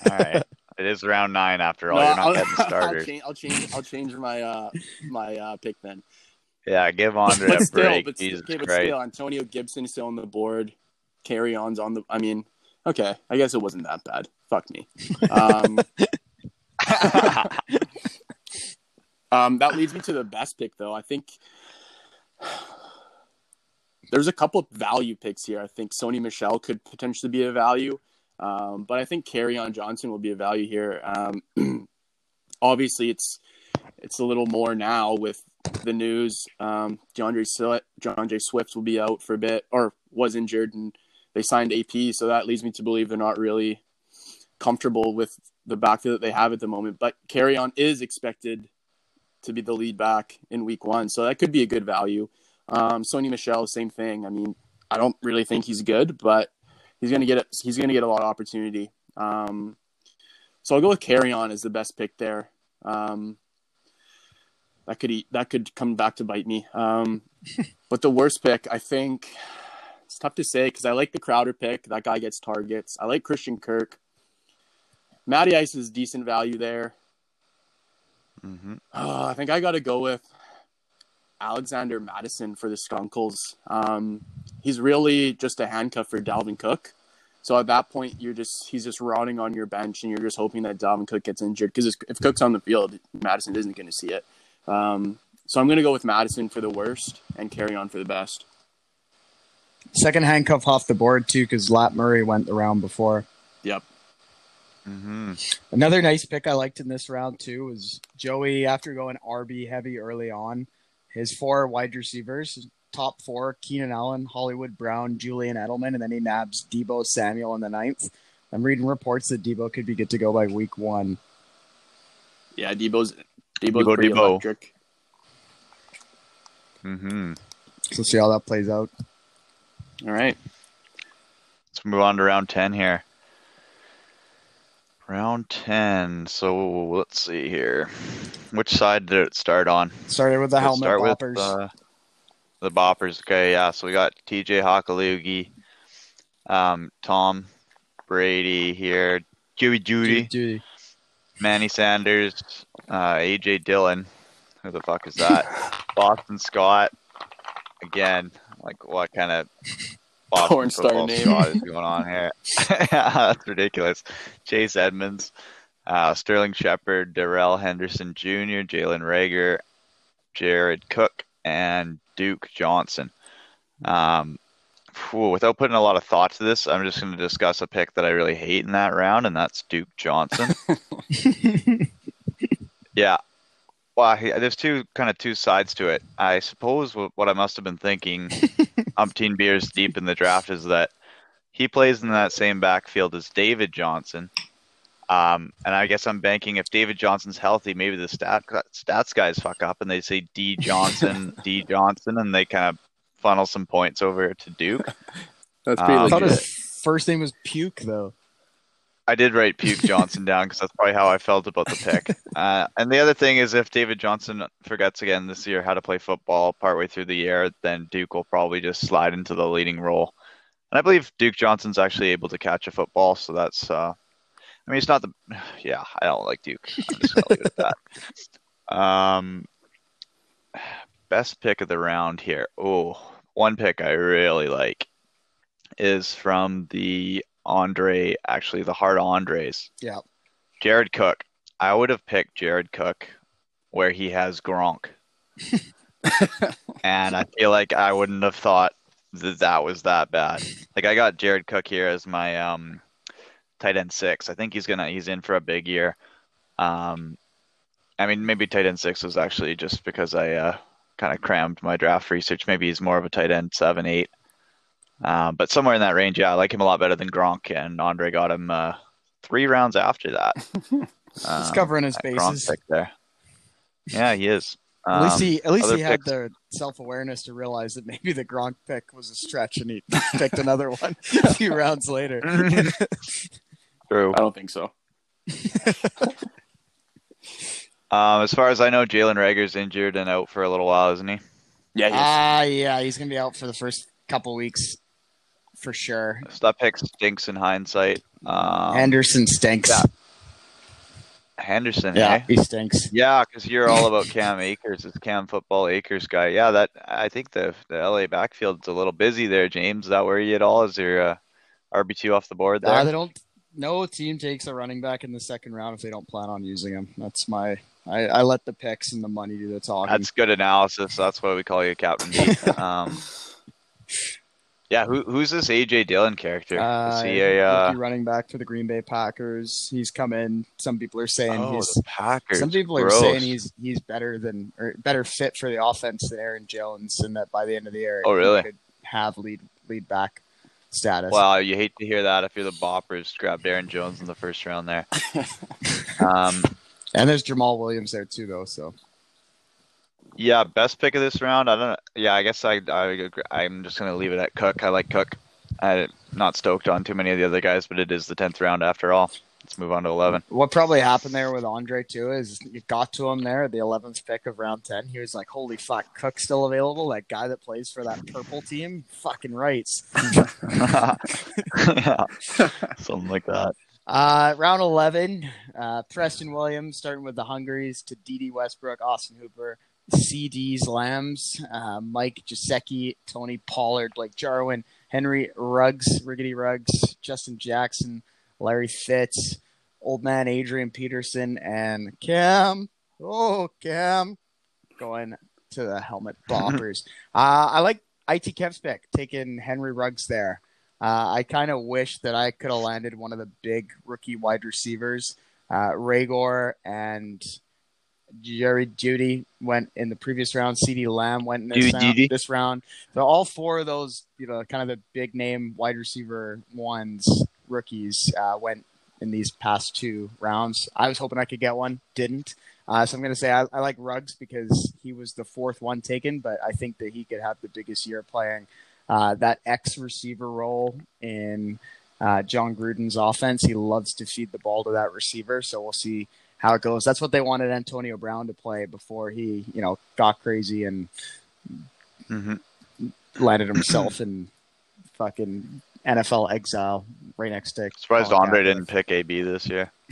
All right, it is round nine after all. No, You're not I'll, getting I'll started. change. I'll change. I'll change my uh my uh pick then. Yeah, give Andre but a still, break. but, Jesus okay, but Christ. still, Antonio Gibson still on the board. Kerryon's on the. I mean, okay, I guess it wasn't that bad. Fuck me. Um, um, that leads me to the best pick, though. I think there's a couple of value picks here. I think Sony Michel could potentially be a value, um, but I think Kerryon Johnson will be a value here. Um, obviously, it's it's a little more now with the news. Um, D'Andre Swift, will be out for a bit, or was injured, and they signed AP. So that leads me to believe they're not really comfortable with the backfield that they have at the moment. But Kerryon is expected to be the lead back in Week One, so that could be a good value. Um, Sony Michel, same thing. I mean, I don't really think he's good, but he's gonna get a, he's gonna get a lot of opportunity. Um, so I'll go with Kerryon as the best pick there. Um, that could eat, that could come back to bite me. Um, but the worst pick, I think, it's tough to say because I like the Crowder pick. That guy gets targets. I like Christian Kirk. Matty Ice is decent value there. hmm Oh, I think I got to go with Alexander Mattison for the Skunkles. Um, he's really just a handcuff for Dalvin Cook. So at that point, you're just he's just rotting on your bench, and you're just hoping that Dalvin Cook gets injured because if Cook's on the field, Madison isn't going to see it. Um, so I'm going to go with Mattison for the worst and Kerryon for the best. Second handcuff off the board too, because Lat Murray went the round before. Yep. hmm Another nice pick I liked in this round too was Joey. After going RB heavy early on, his four wide receivers, top four: Keenan Allen, Hollywood Brown, Julian Edelman, and then he nabs Deebo Samuel in the ninth. I'm reading reports that Deebo could be good to go by week one. Yeah, Deebo's Deebo's Deebo, pretty Deebo. electric. hmm So see how that plays out. All right. Let's move on to round 10 here. Round 10. So let's see here. Which side did it start on? Started with the Let's helmet start boppers. with uh, the boppers. Okay, yeah. So we got TJ Hockalugi, um, Tom Brady here, Joey Jeudy, Duty. Manny Sanders, uh, AJ Dillon. Who the fuck is that? Boston Scott. Again, Like what kind of Porn star name. is going on here? That's ridiculous. Chase Edmonds, uh, Sterling Shepard, Darrell Henderson Jr., Jalen Reagor, Jared Cook, and Duke Johnson. Um, whew, without putting a lot of thought to this, I'm just going to discuss a pick that I really hate in that round, and that's Duke Johnson. yeah. Well, he- there's two kind of two sides to it. I suppose what, what I must have been thinking, umpteen beers deep in the draft, is that he plays in that same backfield as David Johnson. Um, and I guess I'm banking if David Johnson's healthy, maybe the stat stats guys fuck up and they say D Johnson, D Johnson, and they kind of funnel some points over to Duke. That's pretty Um, I thought his first name was Puke, though. I did write Puke Johnson down because that's probably how I felt about the pick. Uh, and the other thing is, if David Johnson forgets again this year how to play football partway through the year, then Duke will probably just slide into the leading role. And I believe Duke Johnson's actually able to catch a football, so that's. Uh, I mean, it's not the. Yeah, I don't like Duke. I'm just gonna leave it at that. Um, best pick of the round here. Oh, one pick I really like is from the Andre, actually the Hard Andres. Yeah. Jared Cook. I would have picked Jared Cook where he has Gronk. and I feel like I wouldn't have thought that that was that bad. Like I got Jared Cook here as my um tight end six. I think he's gonna he's in for a big year. Um I mean maybe tight end six was actually just because I uh kind of crammed my draft research. Maybe he's more of a tight end seven, eight. Um, but somewhere in that range, yeah, I like him a lot better than Gronk, and Andre got him uh, three rounds after that. He's Um, covering his that Gronk bases. pick there. Yeah, he is. At least Um, he at least other he had picks- the self awareness to realize that maybe the Gronk pick was a stretch, and he picked another one a few rounds later. True. I don't think so. Um, as far as I know, Jalen Reagor's injured and out for a little while, isn't he? Yeah, he is. Ah, yeah, he's gonna be out for the first couple weeks for sure. So that pick stinks in hindsight. Um, Anderson stinks. yeah. Henderson, Yeah, eh? he stinks. Yeah, because you're all about Cam Akers, this Cam football Akers guy. Yeah, that I think the the LA backfield's a little busy there. James, is that worry you at all? Is there uh, RB two off the board there? Uh, they don't. No team takes a running back in the second round if they don't plan on using him. That's my. I, I let the picks and the money do the talking. That's good analysis. That's why we call you Captain D. Um, yeah, who who's this AJ Dillon character? Uh, Is he a uh, running back for the Green Bay Packers. He's come in. Some people are saying oh, he's. the Packers? Some people are Gross. saying he's he's better than or better fit for the offense than Aaron Jones, and that by the end of the year, Oh, really? he could have lead lead back status. Wow, you hate to hear that if you're the Boppers. Grabbed Aaron Jones in the first round there. um, and there's Jamaal Williams there too, though. So yeah, best pick of this round. I don't. Yeah, I guess I, I agree. I'm just gonna leave it at Cook. I like Cook. I'm not stoked on too many of the other guys, but it is the tenth round after all. Let's move on to eleven. what probably happened there with Andre too is it got to him there the 11th pick of round 10. He was like, "Holy fuck, Cook's still available? That guy that plays for that purple team, fucking rights." yeah, something like that. Uh, round 11, uh, Preston Williams starting with the Hungaries to Dede Westbrook, Austin Hooper, CeeDee's Lambs, uh, Mike Gesicki, Tony Pollard, Blake Jarwin, Henry Ruggs, Riggedy Ruggs, Justin Jackson, Larry Fitz, Old Man Adrian Peterson, and Cam. Oh, Cam. Going to the helmet boppers. uh, I like IT Kev's pick, taking Henry Ruggs there. Uh, I kind of wish that I could have landed one of the big rookie wide receivers. Uh, Reagor and Jerry Jeudy went in the previous round. CeeDee Lamb went in this round, this round. So all four of those, you know, kind of the big name wide receiver ones, rookies, uh, went in these past two rounds. I was hoping I could get one, didn't. Uh, so I'm going to say I, I like Ruggs because he was the fourth one taken, but I think that he could have the biggest year playing uh, that X receiver role in uh, Jon Gruden's offense. He loves to feed the ball to that receiver, so we'll see how it goes. That's what they wanted Antonio Brown to play before he, you know, got crazy and hmm landed himself in fucking NFL exile right next to. Surprised Andre didn't pick AB this year.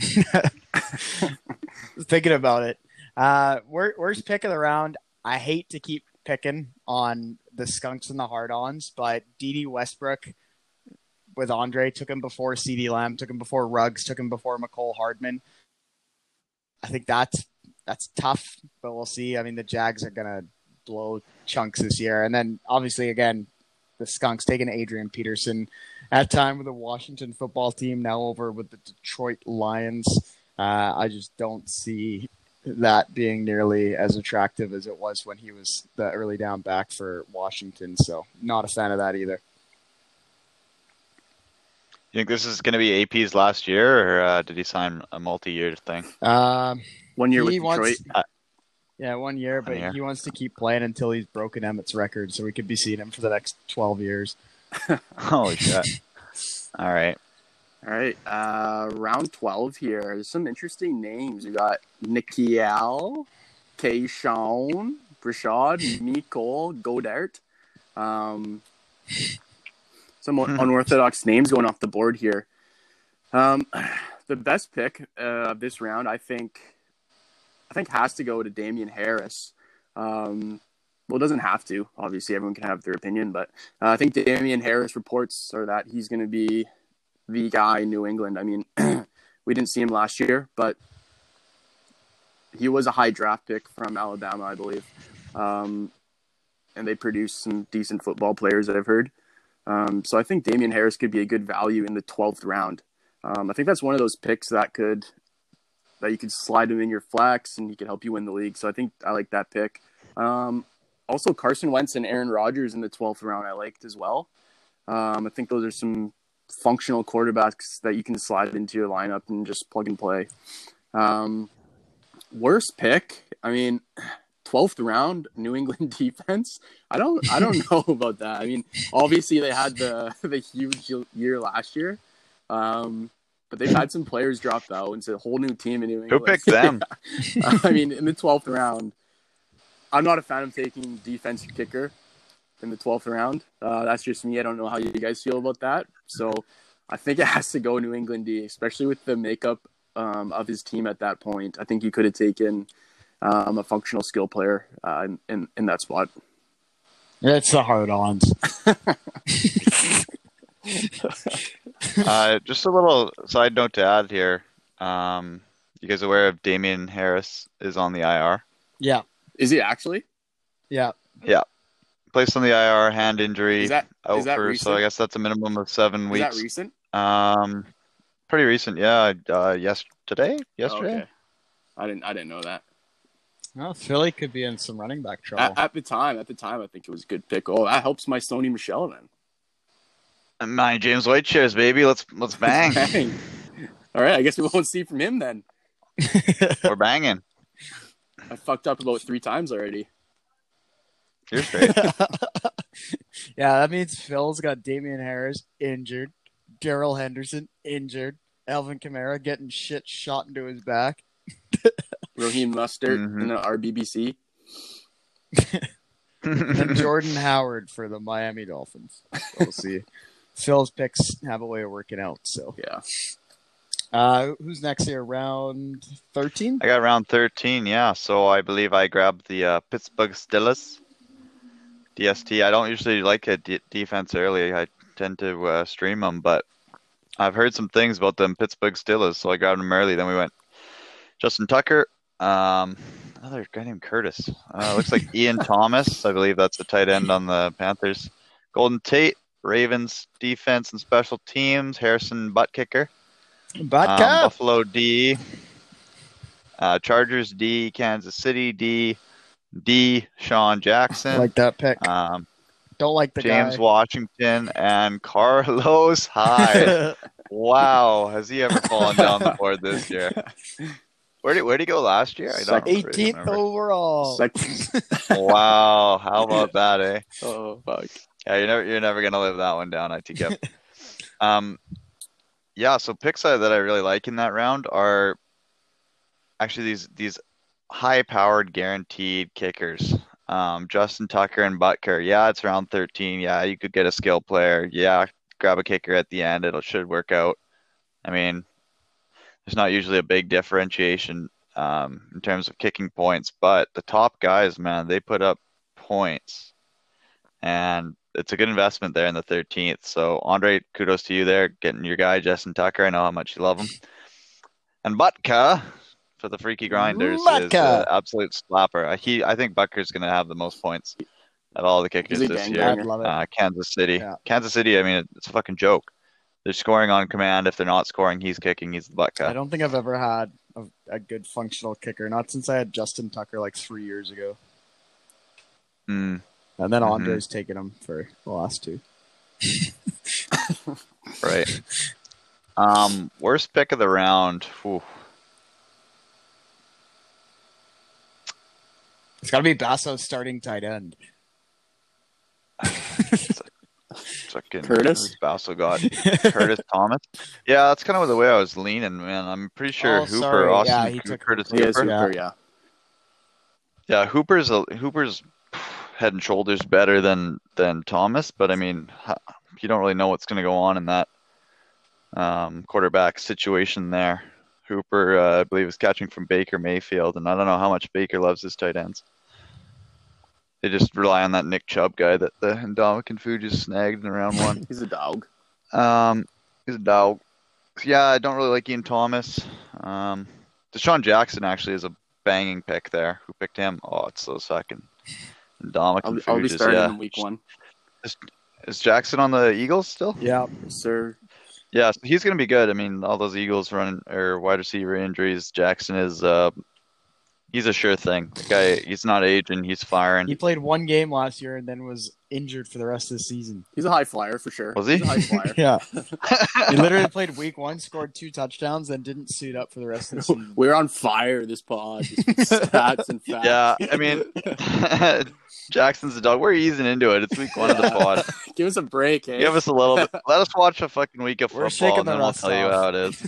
thinking about it. Uh, wor- worst pick of the round. I hate to keep picking on the Skunks and the Hard-Ons, but Dede Westbrook with Andre took him before CeeDee Lamb, took him before Ruggs, took him before Mecole Hardman. I think that's that's tough, but we'll see. I mean, the Jags are gonna blow chunks this year, and then obviously again, the Skunks taking Adrian Peterson at time with the Washington football team, now over with the Detroit Lions. Uh, I just don't see that being nearly as attractive as it was when he was the early down back for Washington. So, not a fan of that either. You think this is going to be AP's last year, or uh, did he sign a multi-year thing? Um, One year with Detroit. wants, yeah, one year, but One year. he wants to keep playing until he's broken Emmitt's record, so we could be seeing him for the next twelve years. Holy shit! All right. All right, uh, round 12 here. There's some interesting names. We got N'Keal, Kayshawn, Breshad, Nicole, Goedert. Um, some unorthodox names going off the board here. Um, the best pick uh, of this round, I think, I think has to go to Damien Harris. Um, well, it doesn't have to. Obviously, everyone can have their opinion, but uh, I think Damien Harris reports are that he's going to be the guy in New England. I mean, we didn't see him last year, but he was a high draft pick from Alabama, I believe. Um, and they produced some decent football players that I've heard. Um, so I think Damien Harris could be a good value in the 12th round. Um, I think that's one of those picks that could that you could slide him in your flex and he could help you win the league. So I think I like that pick. Um, also, Carson Wentz and Aaron Rodgers in the 12th round I liked as well. Um, I think those are some functional quarterbacks that you can slide into your lineup and just plug and play. Um, worst pick, I mean, twelfth round New England defense. I don't, I don't know about that. I mean, obviously they had the the huge year last year, um, but they've had some players drop out. It's a whole new team in New England. Who picked them? I mean, in the twelfth round, I'm not a fan of taking defensive kicker in the 12th round. Uh, that's just me. I don't know how you guys feel about that. So I think it has to go New England D, especially with the makeup um, of his team at that point. I think you could have taken um, a functional skill player uh, in, in, in that spot. It's the hard-ons. Uh, just a little side note to add here. Um, you guys aware of Damien Harris is on the IR? Yeah, Is he actually? Yeah. Yeah. Placed on the IR, hand injury, Is that out is that for recent? so I guess that's a minimum of seven is weeks. that recent? Um, pretty recent, yeah. Uh, yesterday, yesterday. Okay. I didn't I didn't know that. Well, Philly could be in some running back trouble. At, at the time, at the time, I think it was a good pick. Oh, that helps my Sony Michel then. And My James White shares, baby. Let's let's bang. Bang. All right, I guess we won't see from him then. We're banging. I fucked up about three times already. You're straight. yeah, that means Phil's got Damien Harris injured, Darrell Henderson injured, Alvin Kamara getting shit shot into his back. Raheem Mustard Mhm. in the RBBC. and Jordan Howard for the Miami Dolphins. We'll see. Phil's picks have a way of working out. So, Yeah. uh, who's next here? Round thirteen. I got round 13, yeah. So I believe I grabbed the uh, Pittsburgh Steelers. DST. I don't usually like a d- defense early. I tend to uh, stream them, but I've heard some things about them Pittsburgh Steelers, so I grabbed them early. Then we went Justin Tucker, um, another guy named Curtis. Uh, looks like Ian Thomas. I believe that's the tight end on the Panthers. Golden Tate, Ravens defense and special teams. Harrison butt kicker. But Um, Buffalo D, uh, Chargers D, Kansas City D, D, Sean Jackson, like that pick. um, Don't like the James guy. Washington, and Carlos Hyde. wow, has he ever fallen down the board this year? Where did where did he go last year? I don't 18th remember. overall. Second. Wow, how about that, eh? oh fuck. Yeah, you're never you're never gonna live that one down, ITK. um, yeah. So picks that that I really like in that round are actually these these high powered guaranteed kickers. Um, Justin Tucker and Butker. Yeah, it's round 13. Yeah, you could get a skill player. Yeah, grab a kicker at the end. It should work out. I mean, there's not usually a big differentiation um, in terms of kicking points, but the top guys, man, they put up points and it's a good investment there in the 13th. So Andre, kudos to you there, getting your guy Justin Tucker. I know how much you love him. And Butker for the freaky grinders is an absolute slapper. Uh, He, I think Butker's going to have the most points at all the kickers this year. I'd love it. Uh, Kansas City, Yeah. Kansas City. I mean, it's a fucking joke. They're scoring on command. If they're not scoring, he's kicking. He's the I don't think I've ever had a, a good functional kicker. Not since I had Justin Tucker like three years ago, Mm, and then Mhm. Andre's taken him for the last two. right. Um, worst pick of the round. Whew. It's got to be Basso starting tight end. Fucking Curtis? who's Basso got Curtis Thomas. Yeah, that's kind of the way I was leaning, man. I'm pretty sure Oh, Hooper, sorry. Austin, Yeah, he took Curtis He Hooper. Yeah. Hooper, yeah. Yeah, Hooper's a, Hooper's head and shoulders better than than Thomas, but I mean, you don't really know what's going to go on in that um, quarterback situation there. Hooper, uh, I believe, is catching from Baker Mayfield, and I don't know how much Baker loves his tight ends. They just rely on that Nick Chubb guy that the Indomitian food just snagged in round one. He's a dog. Um, he's a dog. Yeah, I don't really like Ian Thomas. Um, DeSean Jackson actually is a banging pick there. Who picked him? Oh, it's those fucking Dominic I'll, and I'll be Fuges, starting yeah. in week one. Is Jackson on the Eagles still? Yeah, Sir, Yeah, he's gonna be good. I mean, all those Eagles running or wide receiver injuries. Jackson is uh, he's a sure thing. The guy, he's not aging. He's firing. he played one game last year and then was injured for the rest of the season. he's a high flyer for sure. Was he? He's a high flyer. Yeah, he literally played week one, scored two touchdowns, then didn't suit up for the rest of the season. We're on fire this pod. Just Stats and facts. yeah, I mean, Jackson's a dog. We're easing into it. It's week one of the pod. Give us a break, eh? Give us a little bit. Let us watch a fucking week of We're football, and the then we'll rust tell you how it is.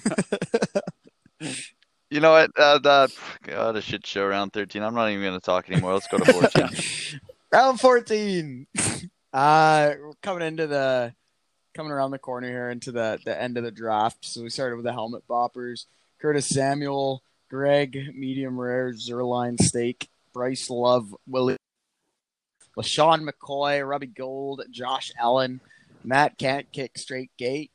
You know what? Uh, that God, a shit show round thirteen. I'm not even going to talk anymore. Let's go to fourteen. Round 14. Uh, coming into the coming around the corner here into the the end of the draft. So we started with the helmet boppers. Curtis Samuel, Greg, medium rare, Zerline steak, Bryce Love, Willie, LeSean McCoy, Robbie Gould, Josh Allen, Matt can't kick straight gate,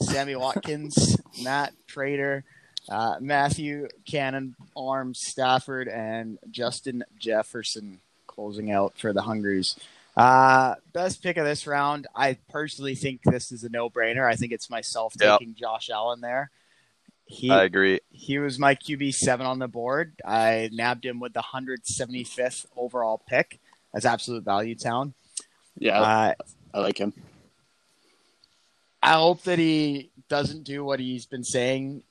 Sammy Watkins, Matt Prater, uh, Matthew Cannon, Arms Stafford, and Justin Jefferson closing out for the Hungries. Uh, best pick of this round. I personally think this is a no-brainer. I think it's myself Yep. taking Josh Allen there. He I agree. he was my QB seven on the board. I nabbed him with the 175th overall pick as absolute value town. yeah, Uh, I like him. I hope that he doesn't do what he's been saying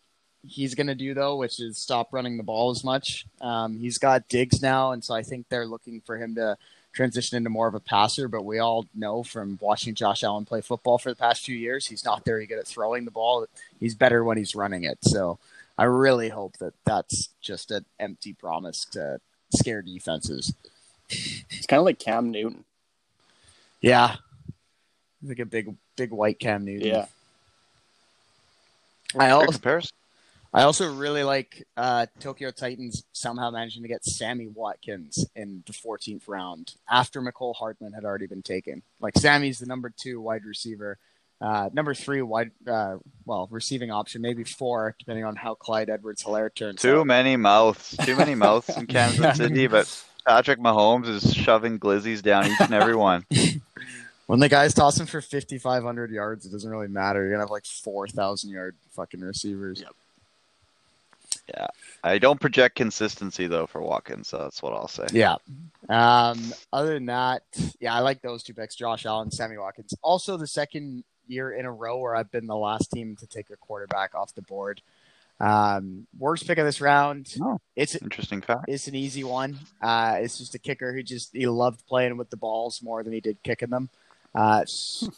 he's going to do though, which is stop running the ball as much. Um, he's got Diggs now, and so I think they're looking for him to transition into more of a passer. But we all know from watching Josh Allen play football for the past few years, he's not very good at throwing the ball. He's better when he's running it. So I really hope that that's just an empty promise to scare defenses. It's kind of like Cam Newton. Yeah, He's like a big, big white Cam Newton. Yeah. I Great also comparison. I also really like uh, Tokyo Titans somehow managing to get Sammy Watkins in the 14th round after Mecole Hardman had already been taken. Like Sammy's the number two wide receiver, uh, number three wide, uh, well, receiving option, maybe four, depending on how Clyde Edwards Helaire turns Too out. many mouths. Too many mouths in Kansas City, but Patrick Mahomes is shoving glizzies down each and every one. When the guy's tossing for 5,500 yards, it doesn't really matter. You're gonna have like 4,000 yard fucking receivers. Yep. I don't project consistency though for Watkins, so that's what I'll say. Yeah. Um, other than that, yeah, I like those two picks, Josh Allen, Sammy Watkins. Also, the second year in a row where I've been the last team to take a quarterback off the board. Um, worst pick of this round. Oh. It's Interesting fact. it's an easy one. Uh, it's just a kicker who just he loved playing with the balls more than he did kicking them. Uh,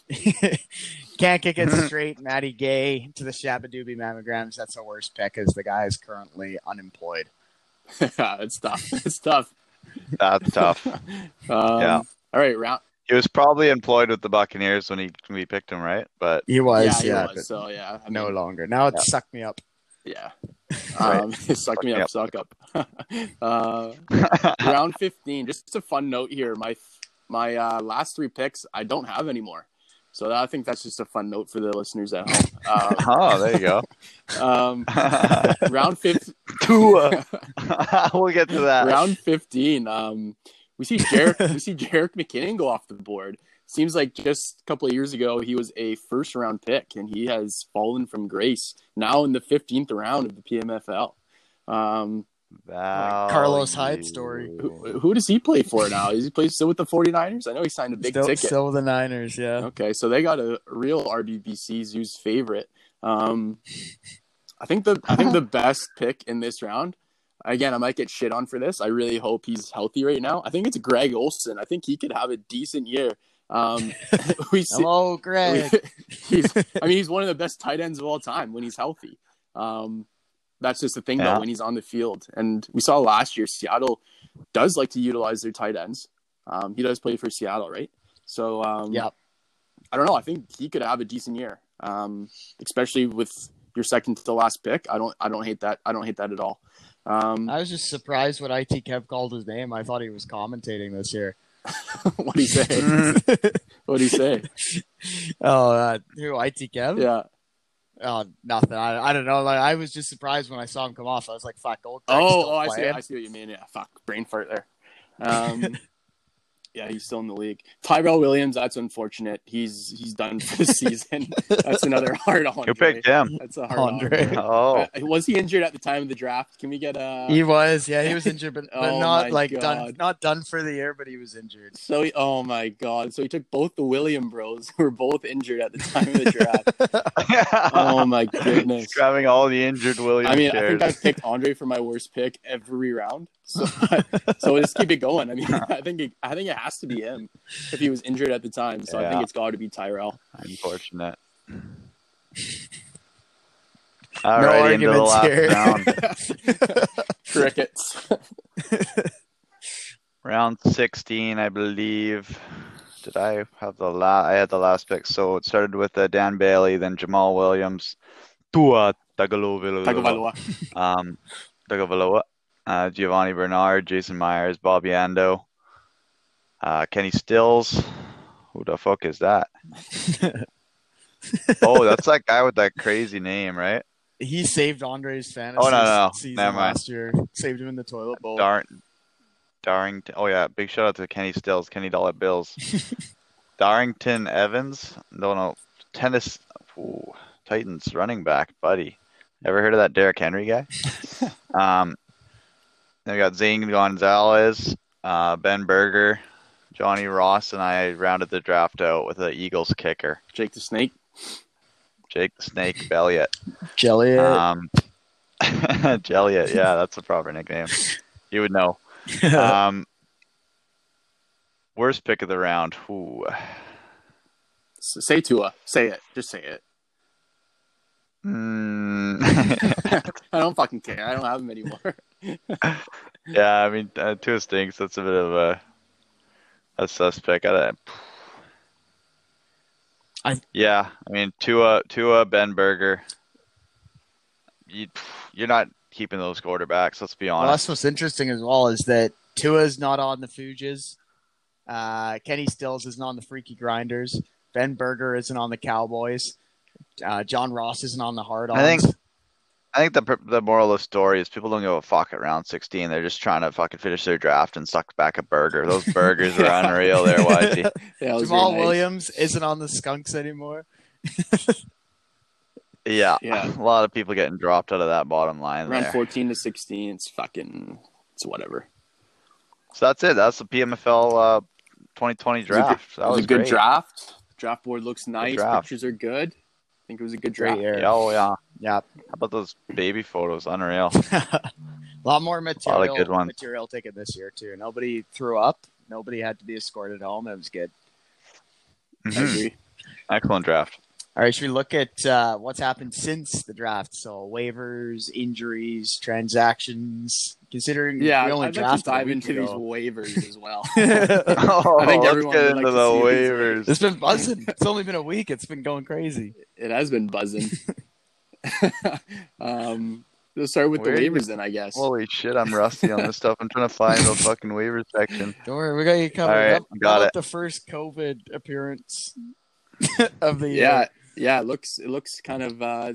can't kick it straight. Matty Gay to the Shabadooby mammograms. That's the worst pick, as the guy is currently unemployed. it's tough. It's tough. That's tough. Um, Yeah. All right, round. He was probably employed with the Buccaneers when he when we picked him, right? But He was, yeah, yeah, he was, so yeah. I but no longer. Now it's Yeah. suck me up. Yeah. Right. Um, suck me me up, up. suck up. uh, round 15. Just a fun note here. My my uh, last three picks I don't have anymore. So I think that's just a fun note for the listeners at home. Um, oh, there you go. um, round fifth, Tua. we'll get to that. round fifteen. Um, we see Jerick, we see Jerick McKinnon go off the board. Seems like just a couple of years ago he was a first round pick, and he has fallen from grace now in the fifteenth round of the PMFL. Um, Carlos Hyde story. who, who does he play for now? Is he play still with the 49ers? I know he signed a big still, ticket. still with the Niners, yeah. Okay, so they got a real RBBC Zeus favorite. Um, I think the I think the best pick in this round. Again, I might get shit on for this. I really hope he's healthy right now. I think it's Greg Olsen. I think he could have a decent year. Um, we see, Hello, Greg. he's, I mean, he's one of the best tight ends of all time when he's healthy. Um, that's just the thing, Yeah. though, when he's on the field. And we saw last year, Seattle does like to utilize their tight ends. Um, he does play for Seattle, right? So, um, Yep. I don't know. I think he could have a decent year, um, especially with your second to the last pick. I don't, I don't hate that. I don't hate that at all. Um, I was just surprised when IT Kev called his name. I thought he was commentating this year. what do you say? what do you say? Oh, uh, who IT Kev? Yeah. Oh, nothing. I, I don't know. Like I was just surprised when I saw him come off. I was like, "Fuck, old." Greg's Oh, oh, I see. playing. I see what you mean. Yeah, fuck, brain fart there. Um, yeah, he's still in the league. Tyrell Williams, that's unfortunate. He's he's done for the season. that's another hard on. You picked him? That's a hard Andre. Andre. Oh, Uh, was he injured at the time of the draft? Can we get a? He was, yeah, he was injured, but, but Oh not my like done, not done for the year, but he was injured. So he, oh my god! So he took both the William Bros, who were both injured at the time of the draft. oh my goodness! He's grabbing all the injured Williams I mean, I think I've picked Andre for my worst pick every round. So, so let's keep it going. I mean, I think it, I think it has to be him if he was injured at the time. So I think it's got to be Tyrell. Unfortunate. No Alrighty, into the arguments last here. round. Crickets. Round 16, I believe. Did I have the last? I had the last pick. So it started with uh, Dan Bailey, then Jamaal Williams, Tua Tagovailoa, Tagovailoa. um, Tagovailoa, uh, Giovani Bernard, Jason Myers, Bobby Ando, uh, Kenny Stills. Who the fuck is that? oh, that's that guy with that crazy name, right? he saved Andre's fantasy Oh, no, no, season Never mind. last year. Saved him in the toilet bowl. Dar- Darrynton. Oh yeah, big shout out to Kenny Stills, Kenny Dollar Bills. Darrynton Evans. No, no, tennis. Ooh, Titans running back, buddy. Ever heard of that Derrick Henry guy? um, then we got Zane Gonzalez, uh, Ben Berger, Johnny Ross, and I rounded the draft out with the Eagles kicker, Jake the Snake. Jake the Snake Belliot. Jelly. Um, Jelliot, yeah, that's a proper nickname. You would know. Um, worst pick of the round. Ooh. S- Say Tua. Say it. Just say it. Mm. I don't fucking care. I don't have him anymore. yeah, I mean, uh, Tua stinks. That's a bit of a a suspect. I, I- yeah, I mean, Tua, Tua, Ben Berger. You, you're not keeping those quarterbacks. Let's be well, honest. that's what's interesting as well is that Tua's not on the Fuges. Uh, Kenny Stills isn't on the Freaky Grinders. Ben Berger isn't on the Cowboys. Uh, John Ross isn't on the Hard Ons. I think- I think the the moral of the story is people don't give a fuck at round 16. They're just trying to fucking finish their draft and suck back a burger. Those burgers are unreal there, YG. Yeah, it was Jamaal very nice. Williams isn't on the Skunks anymore. Yeah, Yeah. a lot of people getting dropped out of that bottom line Around there. 14 to 16. It's fucking. It's whatever. So that's it. That's the PMFL uh, 2020 It was a good- draft. That was, was a good great. draft. Draft board looks nice. Pictures are good. Think it was a good year. Yeah, oh yeah. Yeah. How about those baby photos? Unreal. a lot more material, A lot of good ones. material taken this year too. Nobody threw up. Nobody had to be escorted home. It was good. I Mhm. agree. Excellent draft. All right, should we look at uh, what's happened since the draft? So waivers, injuries, transactions. Considering Yeah, we only I'd like to dive week into these waivers as well. Oh, I think let's everyone get into like to the see these waivers. it's been buzzing. It's only been a week. It's been going crazy. it has been buzzing. um, Let's start with Where the waivers then, I guess. Holy shit, I'm rusty on this stuff. I'm trying to find the fucking waiver section. Don't worry, we got you covered. All right, How- got how it. The first COVID appearance of the yeah, year. yeah. It looks it looks kind of uh,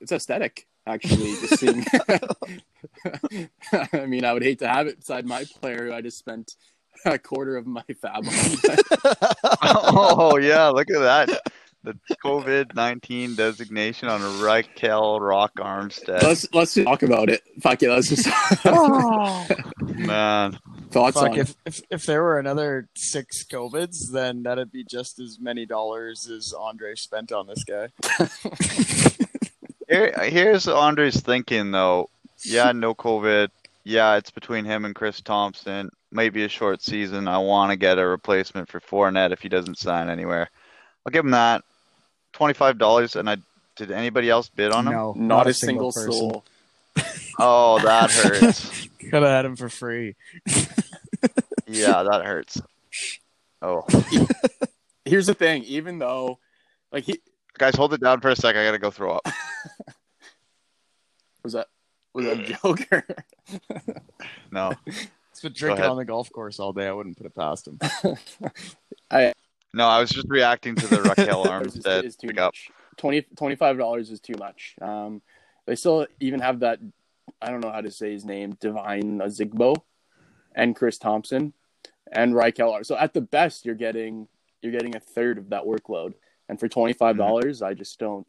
it's aesthetic actually. Just seeing. I mean, I would hate to have it beside my player who I just spent a quarter of my fab on. oh yeah, look at that. The COVID nineteen designation on Ryquell Rock Armstead. let's let's talk about it. Fuck it. Let's just oh, Man. thoughts Fuck, on if, if if there were another six COVIDs, then that'd be just as many dollars as Andre spent on this guy. Here, here's Andre's thinking though. Yeah, no COVID. Yeah, it's between him and Chris Thompson. Maybe a short season. I want to get a replacement for Fournette if he doesn't sign anywhere. I'll give him that. Twenty-five dollars. And I did anybody else bid on him? No, not, a single, soul. Oh, that hurts. Could have had him for free. yeah, that hurts. Oh, Here's the thing. Even though, like, he guys, hold it down for a sec. I gotta go throw up. was that was that a joke? or- No, He's been drinking on the golf course all day. I wouldn't put it past him. I no, I was just reacting to the Ryquell Dollars is, Armstead is too pickup. much. 20 25 dollars is too much. Um, they still even have that. I don't know how to say his name. Devine Ozigbo, and Chris Thompson, and Ryquell. So at the best, you're getting you're getting a third of that workload. And for twenty five dollars, I just don't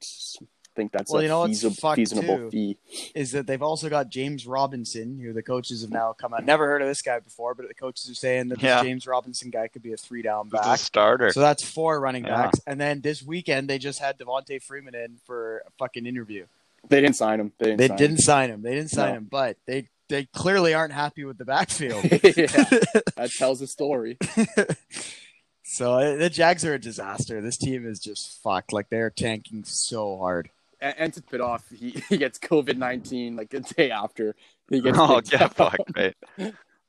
think that's Well, a you know what's feasible, feasible too? fee. Is that they've also got James Robinson, who the coaches have now come out. Never heard of this guy before, but the coaches are saying that Yeah. this James Robinson guy could be a three down Who's the back. starter? So that's four running Yeah. backs. And then this weekend they just had Devonta Freeman in for a fucking interview. They didn't sign him. They didn't. They sign didn't sign him. They didn't sign No. him, but they they clearly aren't happy with the backfield. Yeah, that tells a story. so uh, the Jags are a disaster. This team is just fucked. Like they're tanking so hard. And, and to put off, he, he gets COVID nineteen like the day after he gets. Oh, picked get up. fucked, mate.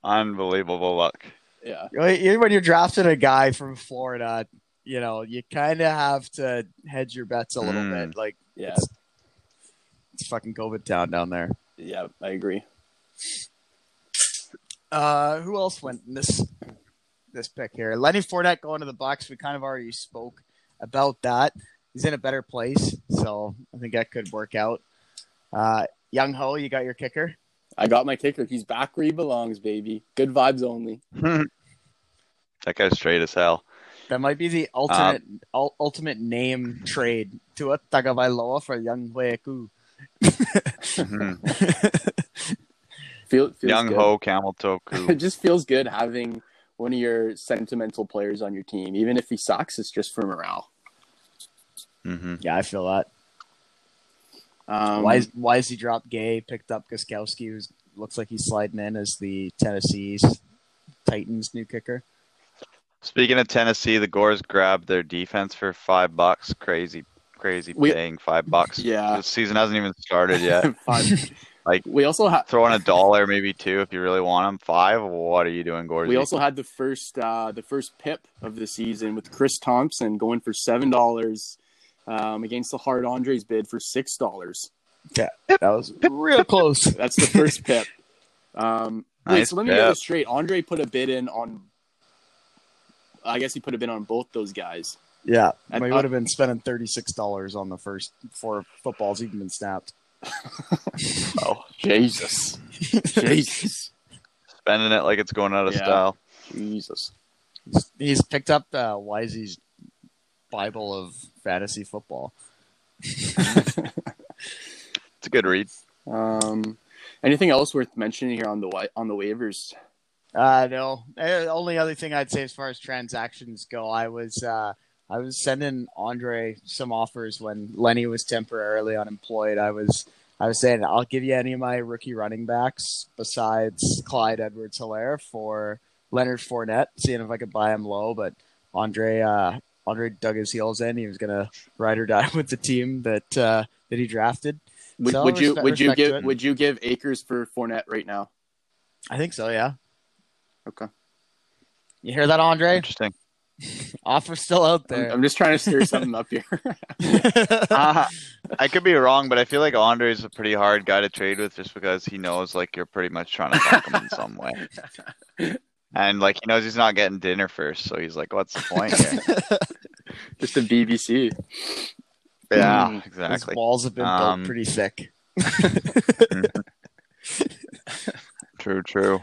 Unbelievable luck. Yeah, Even when you're drafting a guy from Florida, you know you kind of have to hedge your bets a little Mm. bit. Like yeah, it's, it's fucking COVID town down there. yeah. I agree. Uh, who else went in this this pick here? Lenny Fournette going to the Bucks. We kind of already spoke about that. He's in a better place, so I think that could work out. Uh, Young Ho, you got your kicker. I got my kicker. He's back where he belongs, baby. Good vibes only. that guy's straight as hell. That might be the ultimate ul- ultimate name trade. Tua Tagovailoa for Young Weku. Mhm. Feel, Young good. Ho Camel Toe It just feels good having one of your sentimental players on your team, even if he sucks. It's just for morale. Hmm Yeah, I feel that. Um, why why is he dropped Gay? Picked up Gostkowski, who looks like he's sliding in as the Tennessee's Titans new kicker. Speaking of Tennessee, the Gores grabbed their defense for five bucks. Crazy, crazy We- paying five bucks. Yeah. the season hasn't even started yet. Like- we also had Throw in a dollar, maybe two, if you really want them. Five. What are you doing, Gores? we also had the first uh, the first pip of the season with Chris Thompson going for seven dollars um, against the hard Andres bid for six dollars. Yeah, that was real close. That's the first pip. Um, wait, so let me get this straight. Andre put a bid in on. I guess he put a bid on both those guys. Yeah, And- we would have been spending thirty six dollars on the first four footballs even been snapped. oh, Jesus, Jesus, spending it like it's going out of Yeah. style. Jesus. He's, he's picked up uh, Wisey's Bible of fantasy football. It's a good read. Um, anything else worth mentioning here on the on the waivers? Uh, no. Uh, only other thing I'd say as far as transactions go, I was uh, I was sending Andre some offers when Lenny was temporarily unemployed. I was I was saying I'll give you any of my rookie running backs besides Clyde Edwards Helaire for Leonard Fournette, seeing if I could buy him low. But Andre uh, Andre dug his heels in. He was gonna ride or die with the team that uh, that he drafted. Would, So, would you respect- would you give would you give Akers for Fournette right now? I think so. Yeah. Okay. You hear that, Andre? Interesting. Offer still out I'm, there. I'm just trying to stir something up here. Uh, I could be wrong, but I feel like Andre is a pretty hard guy to trade with just because he knows like you're pretty much trying to fuck him in some way. And like he knows he's not getting dinner first, so he's like, "What's the point here?" just a BBC. yeah, Mm. Those exactly. walls have been Um, built pretty thick. True, true.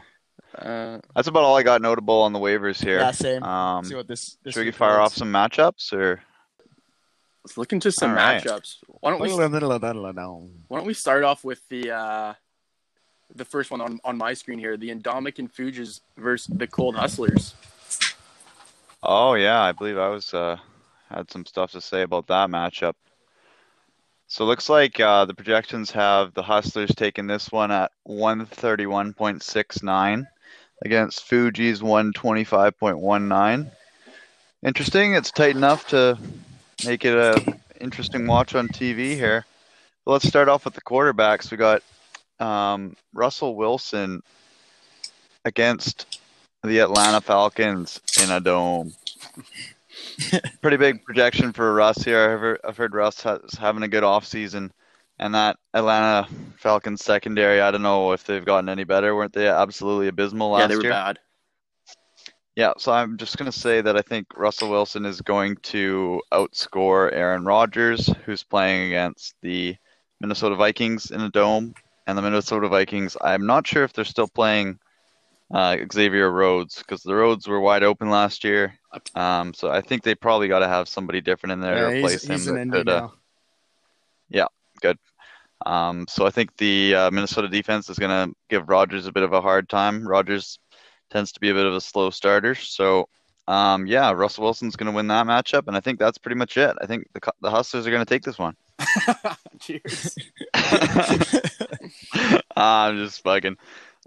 Uh, That's about all I got notable on the waivers here. Yeah, same. Um, See what this. this should we week fire off some matchups or? let's look into some All right. matchups. Why don't we Why don't we start off with the uh, the first one on, on my screen here, the Indomitian Fuges versus the Cold Hustlers. Oh yeah, I believe I was uh, had some stuff to say about that matchup. So looks like uh, the projections have the Hustlers taking this one at 131.69 against Fuji's 125.19. Interesting. It's tight enough to make it a interesting watch on TV here. Let's start off with the quarterbacks. We got um, Russell Wilson against the Atlanta Falcons in a dome. Pretty big projection for Russ here. I've heard, I've heard Russ has having a good offseason. And that Atlanta Falcons secondary, I don't know if they've gotten any better. Weren't they absolutely abysmal last year? yeah, they were year? bad. Yeah, so I'm just going to say that I think Russell Wilson is going to outscore Aaron Rodgers, who's playing against the Minnesota Vikings in a dome. And the Minnesota Vikings, I'm not sure if they're still playing uh, Xavier Rhodes because the roads were wide open last year. Um, so I think they probably got to have somebody different in there Yeah, to replace he's, him. could, uh, now. Um, so I think the uh, Minnesota defense is going to give Rodgers a bit of a hard time. Rodgers tends to be a bit of a slow starter. So, um, yeah, Russell Wilson's going to win that matchup, and I think that's pretty much it. I think the, the Hustlers are going to take this one. Cheers. I'm just fucking.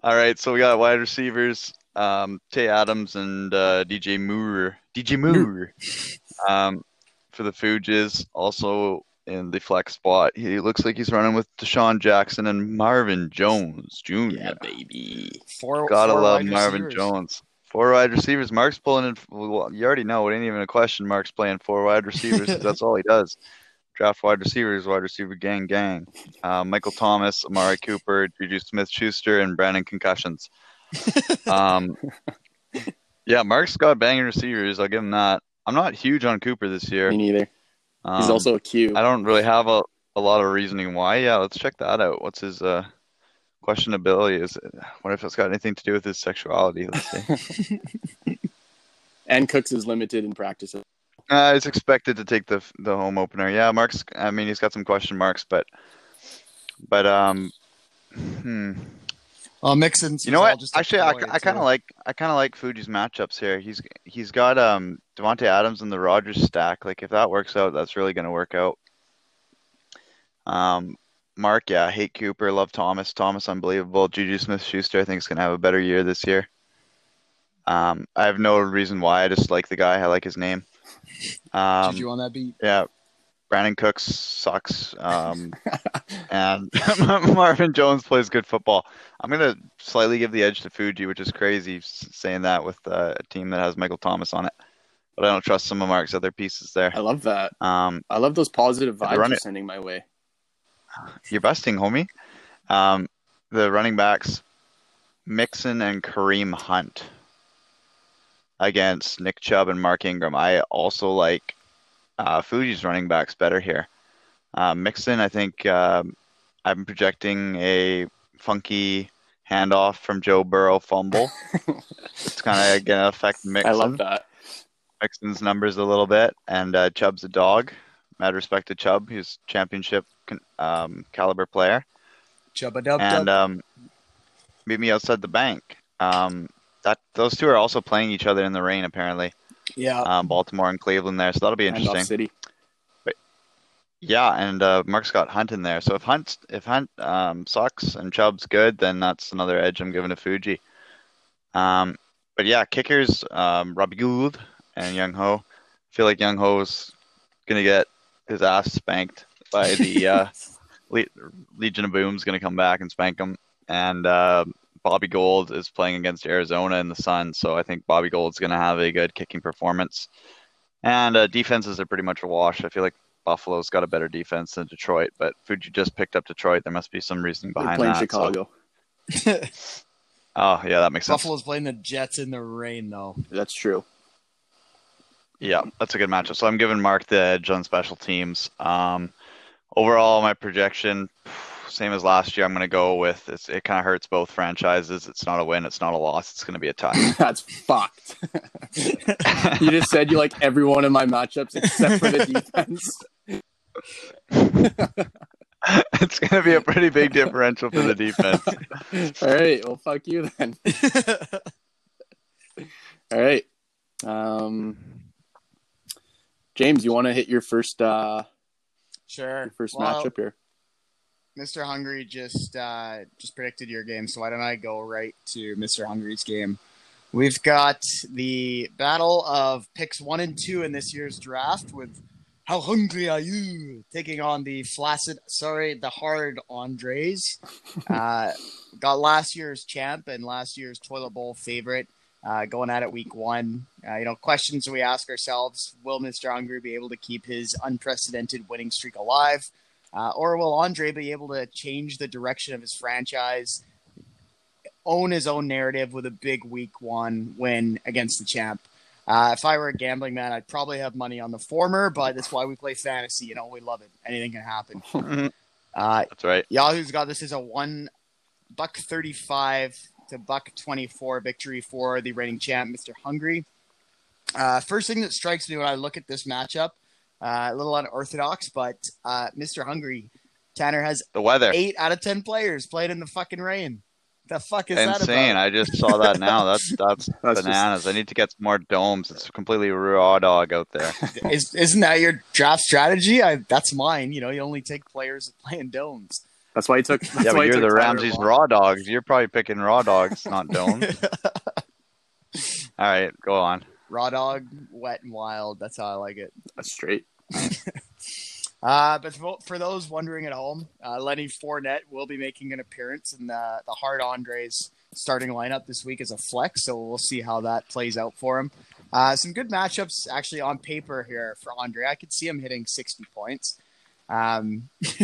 All right, so we got wide receivers, um, Tay Adams and uh, DJ Moore. DJ Moore um, for the Fuges, also in the flex spot. He looks like he's running with DeSean Jackson and Marvin Jones Jr. yeah, baby. Four, Gotta four love Marvin receivers. Jones. Four wide receivers. Mark's pulling in. Well, you already know. It ain't even a question. Mark's playing four wide receivers. that's all he does. Draft wide receivers, wide receiver gang, gang. Uh, Michael Thomas, Amari Cooper, Juju Smith Schuster, and Brandon Concussions. Um, yeah, Mark's got banging receivers. I'll give him that. I'm not huge on Cooper this year. Me neither. He's Um, also a Q. I don't really have a, a lot of reasoning why. Yeah, let's check that out. What's his uh, questionability? Is it, what if it's got anything to do with his sexuality? Let's see. And Cooks is limited in practice. Uh, it's expected to take the the home opener. Yeah, Mark's. I mean, he's got some question marks, but but um, hmm. Well, Mixon's You know what? Actually, I, I kind of like I kind of like Fuji's matchups here. He's he's got um Davante Adams and the Rodgers stack. Like if that works out, that's really going to work out. Um, Mark, yeah, hate Cooper, love Thomas. Thomas, unbelievable. Juju Smith-Schuster, I think is going to have a better year this year. Um, I have no reason why. I just like the guy. I like his name. Um, Did you on that beat? yeah, Brandin Cooks sucks. Um, and Marvin Jones plays good football. I'm gonna slightly give the edge to Fuji, which is crazy saying that with uh, a team that has Michael Thomas on it. But I don't trust some of Mark's other pieces there. I love that. Um, I love those positive vibes you're it. sending my way. you're busting, homie. Um, the running backs, Mixon and Kareem Hunt against Nick Chubb and Mark Ingram. I also like uh, Fuji's running backs better here. Uh, Mixon, I think um, I'm projecting a funky handoff from Joe Burrow fumble. it's kind of going to affect Mixon. I love that. Mixon's numbers a little bit, and uh, Chubb's a dog. Mad respect to Chubb, he's championship con- um, caliber player, Chubba dub and dub. um, meet me outside the bank. Um, that those two are also playing each other in the rain, apparently. yeah. Um, Baltimore and Cleveland there, so that'll be interesting. City. Yeah, and uh, Mark's got Hunt in there, so if Hunt if Hunt um, sucks and Chubb's good, then that's another edge I'm giving to Fuji. Um, but yeah, kickers, um, Robbie Gould and Young Ho. I feel like Young Ho's gonna get his ass spanked by the uh, Le- Legion of Boom's gonna come back and spank him, and uh, Bobby Gold is playing against Arizona in the Sun, so I think Bobby Gold's going to have a good kicking performance. And uh, defenses are pretty much a wash. I feel like Buffalo's got a better defense than Detroit, but Fuji just picked up Detroit. There must be some reasoning They're behind playing that. so- Chicago. oh, yeah, that makes sense. Buffalo's playing the Jets in the rain, though. That's true. Yeah, that's a good matchup. So I'm giving Mark the edge on special teams. Um, overall, my projection, same as last year, I'm going to go with it's, it kind of hurts both franchises. It's not a win, it's not a loss. It's going to be a tie. That's fucked. you just said you like every one of my matchups except for the defense. it's going to be a pretty big differential for the defense. All right. Well, fuck you then. All right. Um, James, you want to hit your first uh, sure. your first Well, matchup here? Mr. Hungry just uh, just predicted your game, so why don't I go right to Mr. Hungry's game? We've got the battle of picks one and two in this year's draft with How Hungry Are You taking on the flaccid, sorry, the hard Andres. Uh, got last year's champ and last year's toilet bowl favorite uh, going at it week one. Uh, you know, questions we ask ourselves: Will Mr. Hungry be able to keep his unprecedented winning streak alive? Uh, or will Andre be able to change the direction of his franchise, own his own narrative with a big week one win against the champ? Uh, if I were a gambling man, I'd probably have money on the former, but that's why we play fantasy. You know, we love it. Anything can happen. Uh, That's right. Yahoo's got this is a one buck thirty-five to buck twenty-four victory for the reigning champ, Mr. Hungry. Uh, first thing that strikes me when I look at this matchup, uh, a little unorthodox, but uh, Mr. Hungry, Tanner has The weather. eight out of ten players playing in the fucking rain. The fuck is that Insane. I just saw that now. That's that's, That's just- bananas. I need to get some more domes. It's completely raw dog out there. Is, isn't that your draft strategy? I, that's mine. You know, you only take players that play in domes. That's why he took. That's yeah, why but you're the Tyler Ramsey's Lockett. raw dogs. You're probably picking raw dogs, not domes. All right, go on. Raw dog, wet and wild. That's how I like it. That's straight. Uh, but for, for those wondering at home, uh, Lenny Fournette will be making an appearance in the, the Hard Andres starting lineup this week as a flex, so we'll see how that plays out for him. Uh, some good matchups actually on paper here for Andre. I could see him hitting 60 points. Um,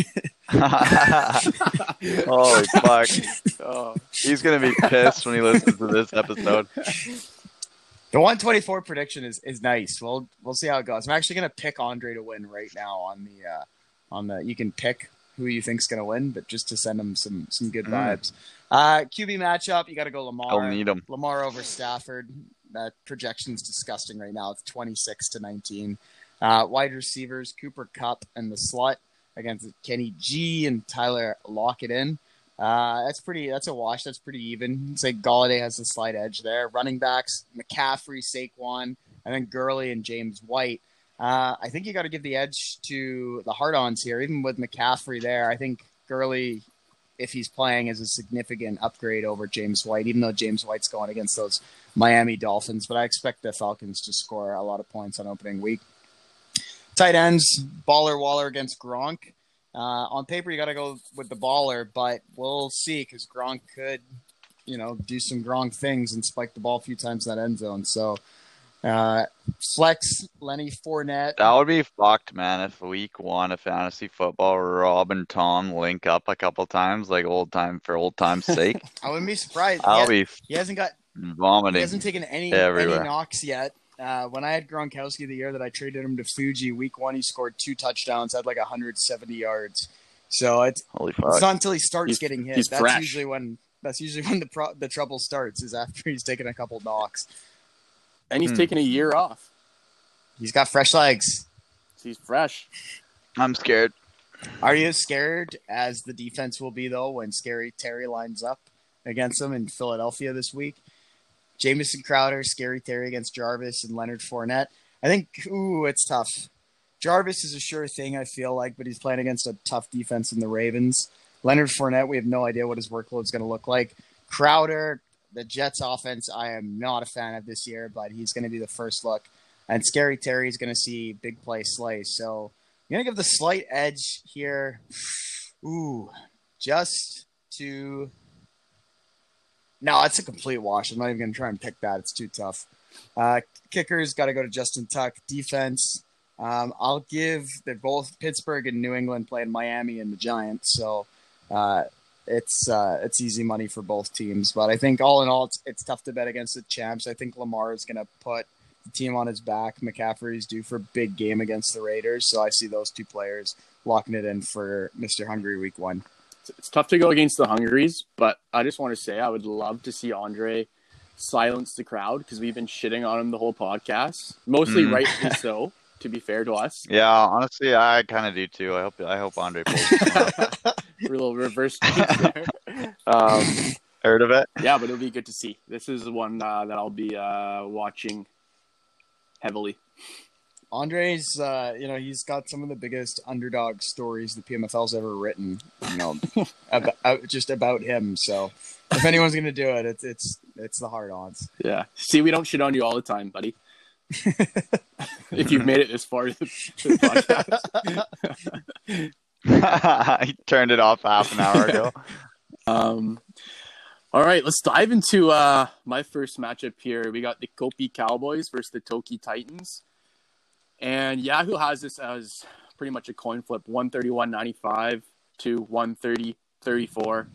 Holy fuck. Oh, He's going to be pissed when he listens to this episode. The 124 prediction is, is nice. We'll we'll see how it goes. I'm actually going to pick Andre to win right now on the uh, on the. You can pick who you think's going to win, but just to send him some some good Mm. vibes. Uh, QB matchup, you got to go Lamar. I'll need him. Lamar over Stafford. That projection's disgusting right now. It's 26 to 19. Uh, wide receivers, Cooper Kupp and the slut against Kenny G and Tyler Lockett in. Uh, that's pretty. That's a wash. That's pretty even. It's like Golladay has a slight edge there. Running backs: McCaffrey, Saquon, and then Gurley and James White. Uh, I think you got to give the edge to the hard-ons here. Even with McCaffrey there, I think Gurley, if he's playing, is a significant upgrade over James White. Even though James White's going against those Miami Dolphins, but I expect the Falcons to score a lot of points on opening week. Tight ends: Baller Waller against Gronk. Uh, on paper, you got to go with the baller, but we'll see because Gronk could, you know, do some Gronk things and spike the ball a few times in that end zone. So, uh, flex Lenny Fournette. That would be fucked, man, if week one of fantasy football, Rob and Tom link up a couple times, like old time for old time's sake. I wouldn't be surprised. I'll he, be he hasn't got vomiting. he hasn't taken any everywhere. any knocks yet. Uh, when I had Gronkowski the year that I traded him to Fuji, week one he scored two touchdowns, had like 170 yards. So it's Holy It's not until he starts He's- getting hit. that's fresh. usually when that's usually when the pro- the trouble starts. Is after he's taken a couple knocks. and he's Hmm. taking a year off. He's got fresh legs. He's fresh. I'm scared. Are you as scared as the defense will be though when Scary Terry lines up against them in Philadelphia this week? Jamison Crowder, Scary Terry against Jarvis and Leonard Fournette. I think ooh, it's tough. Jarvis is a sure thing, I feel like, but he's playing against a tough defense in the Ravens. Leonard Fournette, we have no idea what his workload is going to look like. Crowder, the Jets offense, I am not a fan of this year, but he's going to be the first look. And Scary Terry is going to see big play slay. So I'm going to give the slight edge here. Ooh, just to no, it's a complete wash. I'm not even going to try and pick that. It's too tough. Uh, kickers got to go to Justin Tuck. Defense, um, I'll give. They're both Pittsburgh and New England playing Miami and the Giants, so uh, it's uh, it's easy money for both teams. But I think all in all, it's it's tough to bet against the champs. I think Lamar is going to put the team on his back. McCaffrey's due for a big game against the Raiders, so I see those two players locking it in for Mr. Hungry Week One. It's, tough to go against the Hungaries, but I just want to say I would love to see Andre silence the crowd because we've been shitting on him the whole podcast, mostly Mm. rightly so. To be fair to us, Yeah, honestly, I kind of do too. I hope I hope Andre pulls this one out. we're a little reverse. Um, Heard of it? yeah, but it'll be good to see. This is the one uh, that I'll be uh, watching heavily. Andre's, uh, you know, he's got some of the biggest underdog stories the PMFL's ever written. You know, about, just about him. So, if anyone's gonna do it, it's it's it's the hard odds. Yeah. See, we don't shit on you all the time, buddy. if you've made it this far to the, to the podcast. he turned it off half an hour ago. Um, all right, let's dive into uh, my first matchup here. We got the Kopi Cowboys versus the Toki Titans. And Yahoo has this as pretty much a coin flip 131.95 to 130.34 for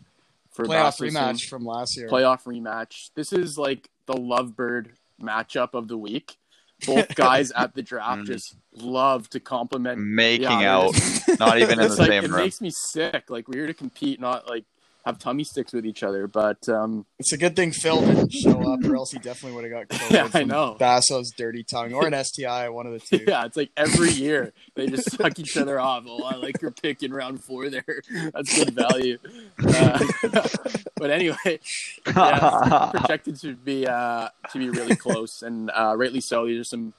Playoff Rasmussen. rematch from last year. playoff rematch. This is like the lovebird matchup of the week. Both guys at the draft Mm. just love to compliment. Making Yeah, out, not even in the like, same it room. makes me sick. Like we're here to compete, not like have tummy sticks with each other. But um, It's a good thing Phil didn't show up, or else he definitely would have got COVID Yeah, I know. Basso's dirty tongue or an STI, one of the two. yeah, it's like every year they just suck each other off. Oh, I like your pick in round four there. That's good value. Uh, but anyway, yeah, projected to be uh, to be really close, and uh, rightly so. These are some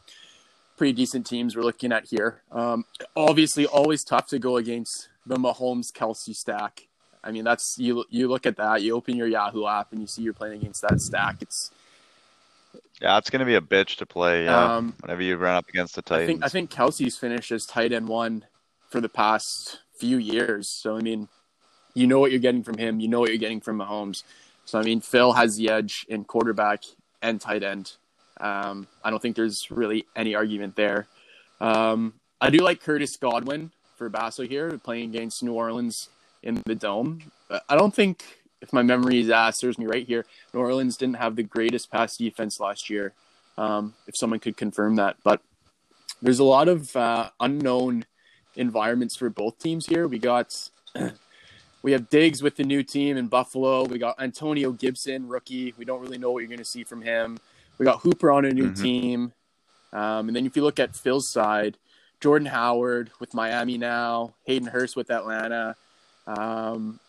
pretty decent teams we're looking at here. Um, obviously, always tough to go against the Mahomes Kelce stack. I mean, that's you. You look at that. You open your Yahoo app and you see you're playing against that stack. It's yeah, it's gonna be a bitch to play. Yeah, um, whenever you run up against the I think I think Kelce's finished as tight end one for the past few years. So I mean, you know what you're getting from him. You know what you're getting from Mahomes. So I mean, Phil has the edge in quarterback and tight end. Um, I don't think there's really any argument there. Um, I do like Curtis Godwin for Basso here, playing against New Orleans in the dome. But I don't think, if my memory uh, serves me right here, New Orleans didn't have the greatest pass defense last year. Um, if someone could confirm that, but there's a lot of uh, unknown environments for both teams here. We got we have Diggs with the new team in Buffalo. We got Antonio Gibson, rookie. We don't really know what you're going to see from him. We got Hooper on a new Mhm. team, um, and then if you look at Phil's side, Jordan Howard with Miami now, Hayden Hurst with Atlanta. Um,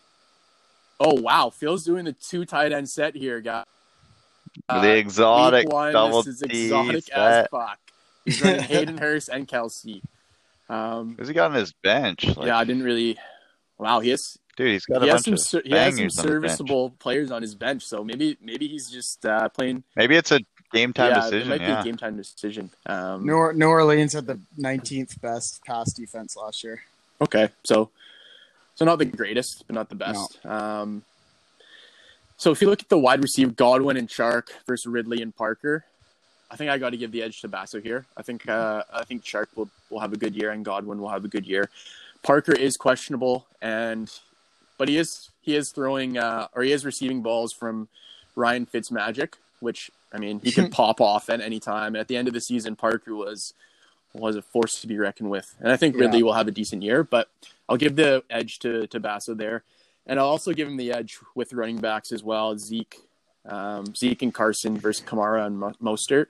oh wow, Phil's doing the two tight end set here, guys. Uh, the exotic Week one, double this is T exotic as set. fuck. He's running Hayden Hurst and Kelce. Um, Who's he got on his bench? Like, yeah, I didn't really. Wow, he has dude, he's got he a has bunch some of he has some bangers on serviceable players on his bench. So maybe maybe he's just uh, playing. Maybe it's a game time yeah, decision. it might be a game time decision. Um, New, New Orleans had the 19th best pass defense last year. Okay, so so not the greatest, but not the best. Um, so if you look at the wide receiver, Godwin and Shark versus Ridley and Parker, I think I got to give the edge to Basso here. I think uh, I think Shark will will have a good year and Godwin will have a good year. Parker is questionable, and but he is he is throwing uh, or he is receiving balls from Ryan Fitzmagic, which I mean he can pop off at any time. And at the end of the season, Parker was was a force to be reckoned with, and I think Yeah. Ridley will have a decent year. But I'll give the edge to to Basso there, and I'll also give him the edge with running backs as well. Zeke, um, Zeke and Carson versus Kamara and Mostert.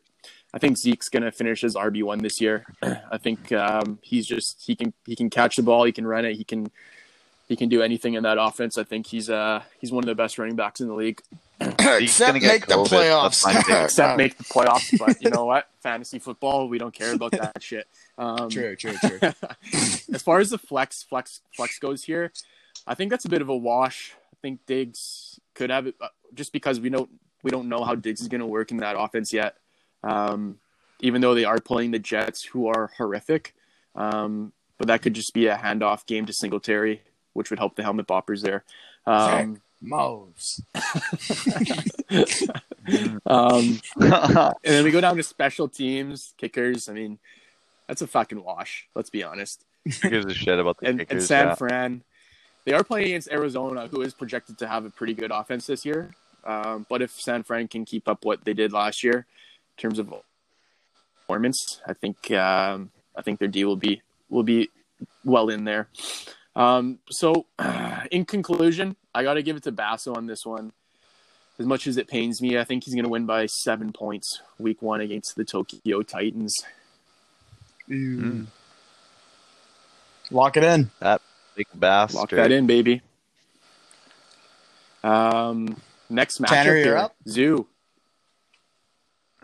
I think Zeke's to finish as RB one this year. I think um, he's just he can he can catch the ball, he can run it, he can he can do anything in that offense. I think he's uh he's one of the best running backs in the league, Except gonna get make the COVID. That's playoffs. except make the playoffs. But you know what? Fantasy football, we don't care about that shit. Um, True, true, true. as far as the flex flex flex goes here, I think that's a bit of a wash. I think Diggs could have it uh, just because we don't we don't know how Diggs is going to work in that offense yet. Um, even though they are playing the Jets, who are horrific, um, but that could just be a handoff game to Singletary, which would help the helmet boppers there. Um, Mows. um, and then we go down to special teams, kickers. I mean, that's a fucking wash. Let's be honest. Who gives a shit about the And, and? San yeah. Fran, they are playing against Arizona, who is projected to have a pretty good offense this year. Um, but if San Fran can keep up what they did last year in terms of performance, I think um, I think their D will be will be well in there. Um, so, in conclusion, I got to give it to Basso on this one. As much as it pains me, I think he's going to win by seven points week one against the Tokyo Titans. Mm. Lock it in. That big bass. Lock that in, baby. Um, next matchup Tanner, you're up. Zoo.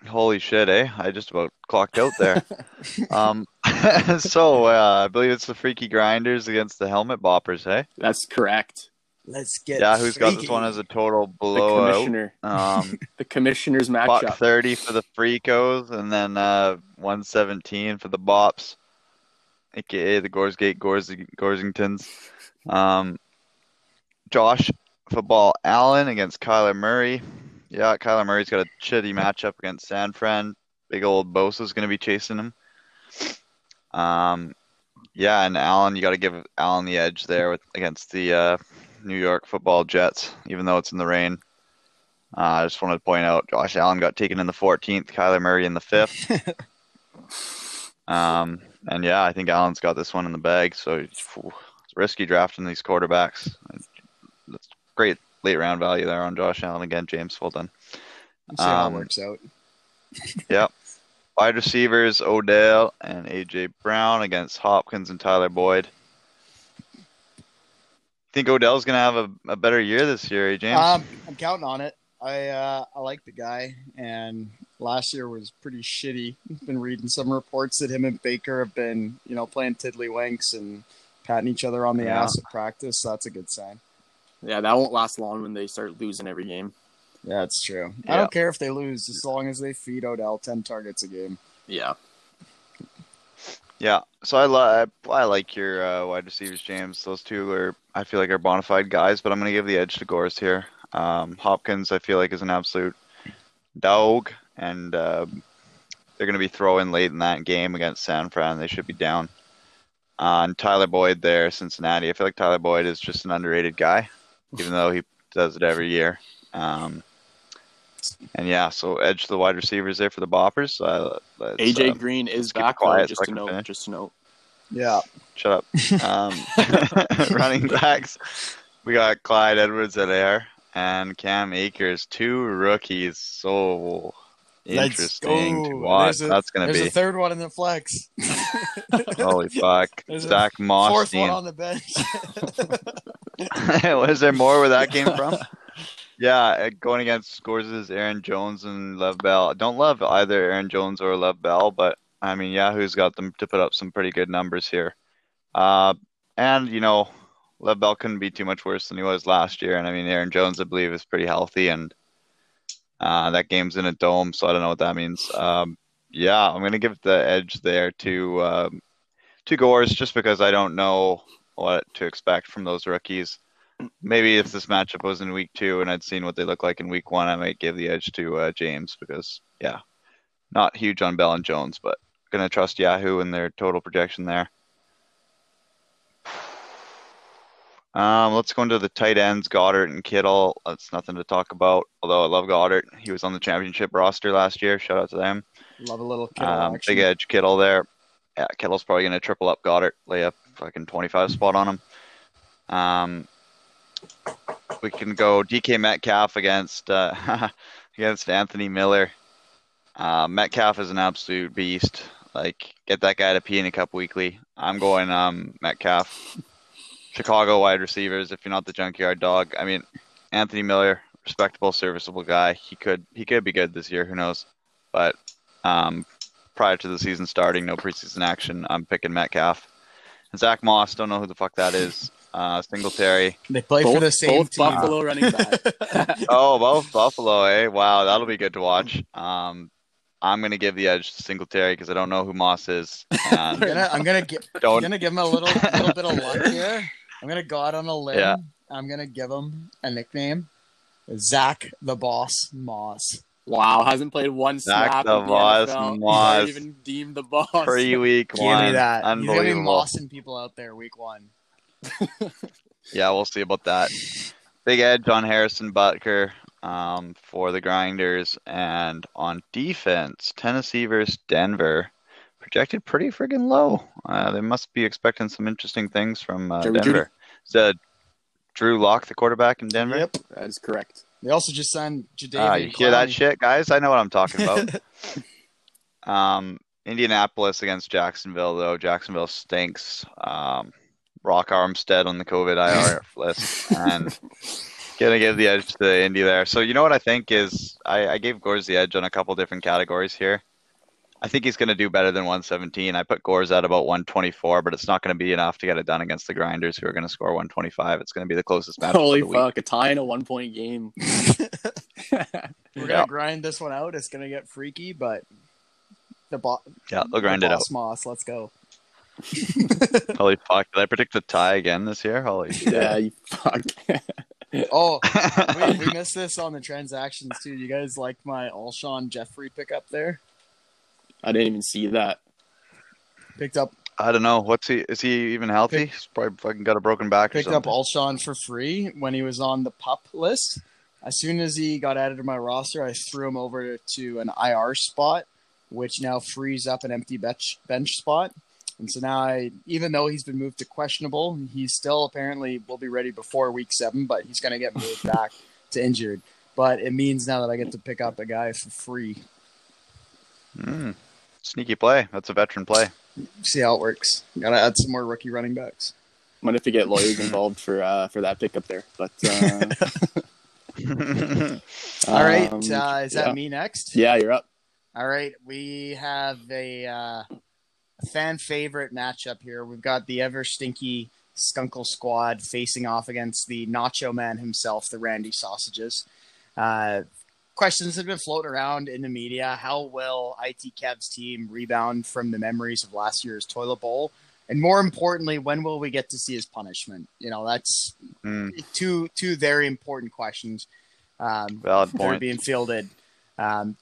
Holy shit, eh? I just about clocked out there. um, so uh, I believe it's the Freaky Grinders against the Helmet Boppers, hey? That's correct. Let's get. Yeah, who's got this one as a total The blowout? commissioner. Um, The commissioner's buck matchup. thirty for the Freakos, and then uh, one seventeen for the Bops, aka the Gorsgate Gors- Gorsingtons. Um, Josh football Allen against Kyler Murray. Yeah, Kyler Murray's got a shitty matchup against San Fran. Big old Bosa's going to be chasing him. Um, yeah, and Allen, you got to give Allen the edge there with against the uh, New York Football Jets, even though it's in the rain. Uh, I just wanted to point out Josh Allen got taken in the 14th, Kyler Murray in the 5th. um, and yeah, I think Allen's got this one in the bag. So it's, it's risky drafting these quarterbacks. That's great late round value there on Josh Allen again. James, well done. Let's see how um, it works out. Yep. Wide receivers Odell and AJ Brown against Hopkins and Tyler Boyd. Think Odell's gonna have a, a better year this year, eh, James? Um, I'm counting on it. I uh, I like the guy, and last year was pretty shitty. Been reading some reports that him and Baker have been, you know, playing tiddlywinks and patting each other on the Yeah. ass at practice. So that's a good sign. Yeah, that won't last long when they start losing every game. Yeah, it's true. I don't care if they lose, as long as they feed Odell ten targets a game. Yeah. Yeah, so I, li- I like your uh, wide receivers, James. Those two are, I feel like, are bona fide guys, but I'm to give the edge to Gores here. Um, Hopkins, I feel like, is an absolute dog, and uh, they're to be throwing late in that game against San Fran. They should be down. Uh, and Tyler Boyd there, Cincinnati. I feel like Tyler Boyd is just an underrated guy, even though he does it every year. Um, and yeah, so edge to the wide receivers there for the Boppers. Uh, AJ um, Green is back. quiet though, so just I to can note. finish. Just to note. Yeah, Shut up. Um, running backs, we got Clyde Edwards Helaire and Cam Akers, two rookies. So interesting to watch. A- That's going to be. there's a third one in the flex. holy fuck. There's a Zach Fourth one on the bench. Was there more where that came from? Yeah, uh, going against scores is Aaron Jones and Lev Bell. Don't love either Aaron Jones or Lev Bell, but I mean, Yahoo's got them to put up some pretty good numbers here. Uh, and you know, Lev Bell couldn't be too much worse than he was last year. And I mean, Aaron Jones, I believe, is pretty healthy, and uh, that game's in a dome, so I don't know what that means. Um, yeah, I'm gonna give the edge there to um, to Gores just because I don't know what to expect from those rookies. Maybe if this matchup was in week two and I'd seen what they look like in week one, I might give the edge to uh, James because, yeah, not huge on Bell and Jones, but gonna trust Yahoo and their total projection there. Um, let's go into the tight ends, Goedert and Kittle. That's nothing to talk about. Although I love Goedert, he was on the championship roster last year. Shout out to them. Love a little kid Um, action. big edge Kittle there. Yeah, Kittle's probably gonna triple up Goedert, lay up fucking 25 spot on him. Um, we can go DK Metcalf against uh, against Anthony Miller. Uh, Metcalf is an absolute beast. Like, get that guy to pee in a cup weekly. I'm going um, Metcalf. Chicago wide receivers. If you're not the junkyard dog, I mean, Anthony Miller, respectable, serviceable guy. He could he could be good this year. Who knows? But um, prior to the season starting, no preseason action. I'm picking Metcalf. Zach Moss, don't know who the fuck that is. Uh, Singletary. They play both for the same both team. Buffalo running back. Oh, both Buffalo, eh? Wow, that'll be good to watch. Um, I'm gonna give the edge to Singletary because I don't know who Moss is. I'm gonna, I'm gonna, gi- I'm gonna give him a little, little bit of luck here. I'm gonna go out on a limb. Yeah. I'm gonna give him a nickname. Zach the Boss Moss. Wow, hasn't played one Zach snap. the in the Boss NFL. Moss. not even deemed the boss. Pre week one, Give one. me that. He's gonna be mossing people out there week one. Yeah, we'll see about that. Big edge on Harrison Butker um, for the Grinders. And on defense, Tennessee versus Denver. Projected pretty friggin' low. Uh, they must be expecting some interesting things from uh, Denver. Is uh, Drew Lock the quarterback in Denver? Yep. That is correct. They also just signed Jadeveon. Ah, you hear that shit, guys? I know what I'm talking about. um, Indianapolis against Jacksonville, though. Jacksonville stinks. Um, Rock Armstead on the COVID IR list, and gonna give the edge to Indy there. So you know what I think is I, I gave Gores the edge on a couple different categories here. I think he's gonna do better than 117. I put Gores at about 124, but it's not gonna be enough to get it done against the Grinders, who are gonna score 125. It's gonna be the closest match. Holy of the week. fuck, a tie in a one point game. We're gonna Yeah. grind this one out. It's gonna get freaky, but the, bo- Yeah, they'll grind the it out. Moss. Let's go. Holy fuck! Did I predict a tie again this year? Holy shit! yeah, you fuck. Oh, we, we missed this on the transactions too. You guys like my Alshon Jeffery pickup there? I didn't even see that. Picked up I don't know. What's he? Is he even healthy? He's probably fucking got a broken back or picked up something. Alshon for free when he was on the pup list. As soon as he got added to my roster, I threw him over to an IR spot, which now frees up an empty bench bench spot. And so now, I, even though he's been moved to questionable, he still apparently will be ready before week seven, but he's going to get moved back to injured. But it means now that I get to pick up a guy for free. Mm. Sneaky play. That's a veteran play. See how it works. Got to add some more rookie running backs. Might have to get lawyers involved for uh, for that pickup there. But uh, All right, um, uh, is that yeah. me next? Yeah, you're up. All right, we have a, uh, a fan favorite matchup here. We've got the ever stinky Skunkle squad facing off against the Nacho Man himself, the Randy Sausages. Uh, questions have been floating around in the media. How will IT Cavs team rebound from the memories of last year's toilet bowl? And more importantly, when will we get to see his punishment? You know, that's Mm, two two very important questions. Um, valid that are being fielded um,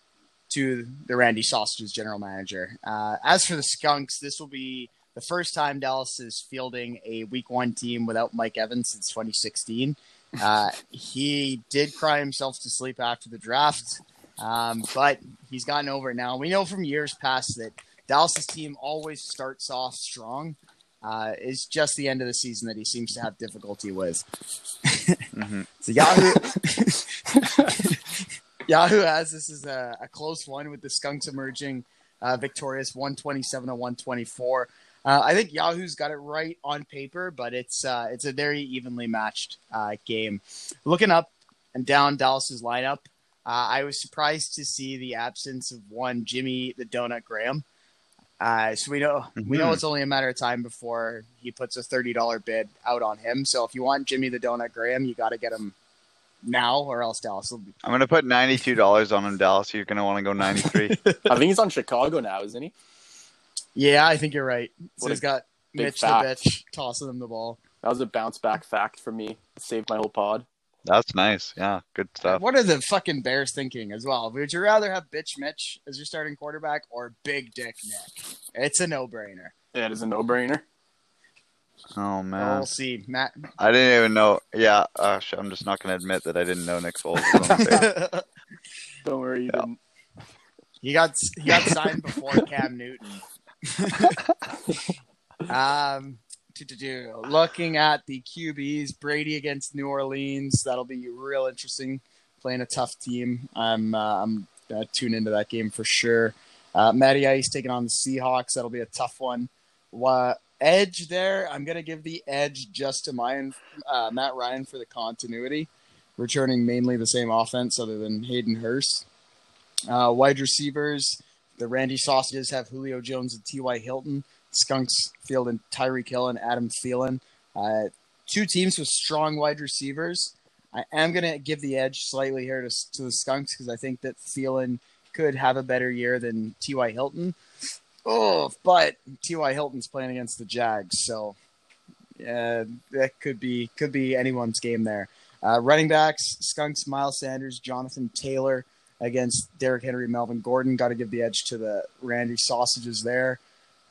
to the Randy Sausages general manager. Uh, as for the Skunks, this will be the first time Dallas is fielding a Week One team without Mike Evans since 2016. Uh, he did cry himself to sleep after the draft, um, but he's gotten over it now. We know from years past that Dallas's team always starts off strong. Uh, it's just the end of the season that he seems to have difficulty with. hmm So Yahoo, Yahoo has this is a, a close one with the Skunks emerging uh, victorious 127 to 124. Uh, I think Yahoo's got it right on paper, but it's uh, it's a very evenly matched uh, game. Looking up and down Dallas's lineup, uh, I was surprised to see the absence of one Jimmy the Donut Graham. Uh, so we know we know Mhm. it's only a matter of time before he puts a thirty dollar bid out on him. So if you want Jimmy the Donut Graham, you got to get him now, or else Dallas will be. I'm gonna put ninety-two dollars on him, Dallas. You're gonna want to go ninety-three. I think he's on Chicago now, isn't he? Yeah, I think you're right. So he's got big Mitch the bitch tossing him the ball. That was a bounce back fact for me. Saved my whole pod. That's nice. Yeah, good stuff. What are the fucking Bears thinking as well? Would you rather have bitch Mitch as your starting quarterback or big dick Nick? It's a no brainer. Yeah, it is a no brainer. Oh man, We'll see, Matt. I didn't even know. Yeah, uh, I'm just not gonna admit that I didn't know Nick Foles was on the. Don't worry, you Yeah. didn't. he got he got signed before Cam Newton. um, to, to do looking at the QBs, Brady against New Orleans. That'll be real interesting. Playing a tough team. I'm uh, I'm gonna tune into that game for sure. Uh, Matty Ice taking on the Seahawks. That'll be a tough one. What edge there? I'm gonna give the edge just to my uh, Matt Ryan for the continuity, returning mainly the same offense other than Hayden Hurst. Uh, wide receivers, the Randy Sausages have Julio Jones and T.Y. Hilton. Skunks Field and Tyreek Hill and Adam Thielen. Uh, two teams with strong wide receivers. I am going to give the edge slightly here to, to the Skunks because I think that Thielen could have a better year than T.Y. Hilton. Oh, but T.Y. Hilton's playing against the Jags, so uh, that could be could be anyone's game there. Uh, running backs: Skunks, Miles Sanders, Jonathan Taylor against Derrick Henry, Melvin Gordon. Got to give the edge to the Randy Sausages there.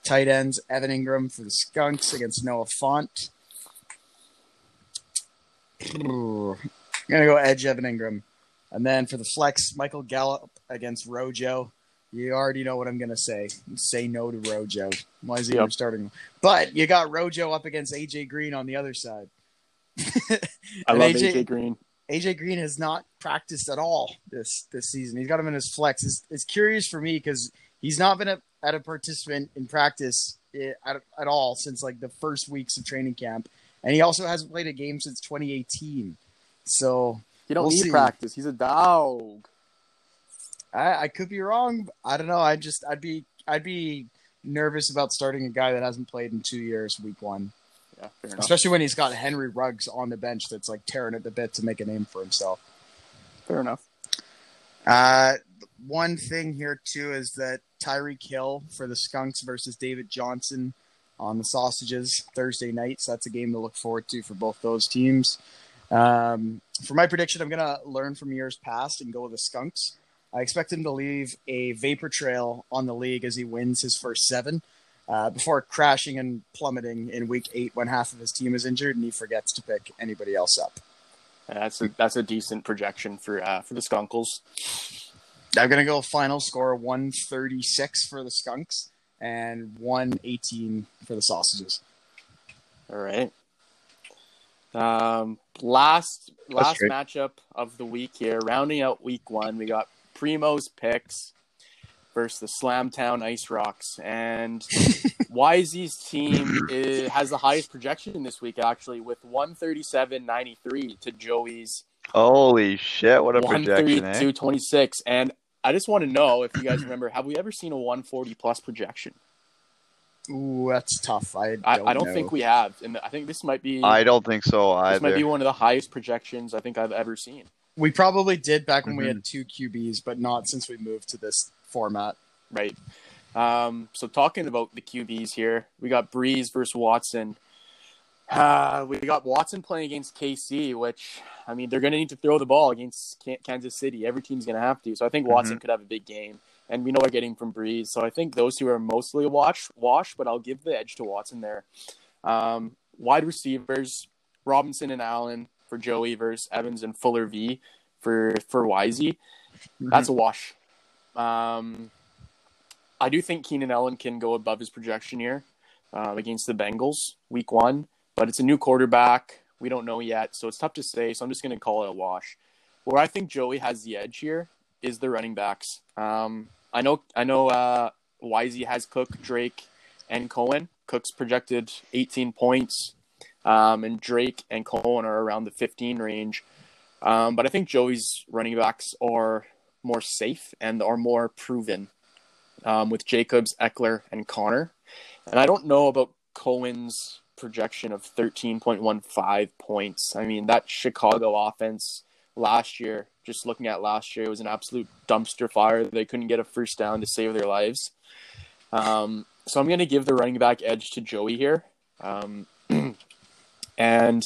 Tight ends: Evan Engram for the Skunks against Noah Fant. I'm gonna go edge Evan Engram, and then for the flex, Michael Gallup against Rojo. You already know what I'm gonna say. Say no to Rojo. Why is he Yep. ever starting? But you got Rojo up against AJ Green on the other side. I love AJ AJ, Green. AJ Green has not practiced at all this this season. He's got him in his flex. It's, it's curious for me because he's not been a, at a participant in practice eh, at, at all since like the first weeks of training camp, and he also hasn't played a game since 2018. So He don't We'll need see. practice. He's a dog. I, I could be wrong. I don't know. I just I'd be I'd be nervous about starting a guy that hasn't played in two years, week one, Yeah, fair enough. especially when he's got Henry Ruggs on the bench that's like tearing at the bit to make a name for himself. Fair enough. Uh, one thing here too is that Tyreek Hill for the Skunks versus David Johnson on the Sausages Thursday night. So that's a game to look forward to for both those teams. Um, for my prediction, I'm gonna learn from years past and go with the Skunks. I expect him to leave a vapor trail on the league as he wins his first seven. Uh, before crashing and plummeting in week eight when half of his team is injured and he forgets to pick anybody else up. That's a that's a decent projection for uh, for the Skunkles. I'm gonna go final score 136 for the Skunks and 118 for the Sausages. All right. Um, last last matchup of the week here, rounding out week one, we got Primo's picks versus the Slamtown Ice Rocks, and YZ's team is, has the highest projection this week, actually, with 137.93 to Joey's Holy shit! What a projection, eh? 132.26. And I just want to know if you guys remember, have we ever seen a 140 plus projection? Ooh, that's tough. I don't, I, I don't know. think we have, and I think this might be I don't think so this might be one of the highest projections I think I've ever seen. We probably did back when we Mhm. had two QBs, but not since we moved to this format. Right. Um, so talking about the QBs here, we got Brees versus Watson. Uh, we got Watson playing against KC, which I mean they're going to need to throw the ball against Kansas City. Every team's going to have to. So I think Watson could have a big game, and we know we're getting from Brees. So I think those two are mostly wash, wash, but I'll give the edge to Watson there. Um, wide receivers, Robinson and Allen for Joey versus Evans and Fuller V for for YZ. That's a wash. Um, I do think Keenan Allen can go above his projection here um, against the Bengals week one, but it's a new quarterback. We don't know yet, so it's tough to say. So I'm just going to call it a wash. Where I think Joey has the edge here is the running backs. Um, I know, I know. Uh, YZ has Cook, Drake, and Cohen. Cook's projected 18 points, um, and Drake and Cohen are around the 15 range. Um, but I think Joey's running backs are more safe and are more proven um, with Jacobs, Ekeler, and Connor. And I don't know about Cohen's projection of 13.15 points. I mean, that Chicago offense last year, just looking at last year, it was an absolute dumpster fire. They couldn't get a first down to save their lives. Um, so I'm going to give the running back edge to Joey here. Um, and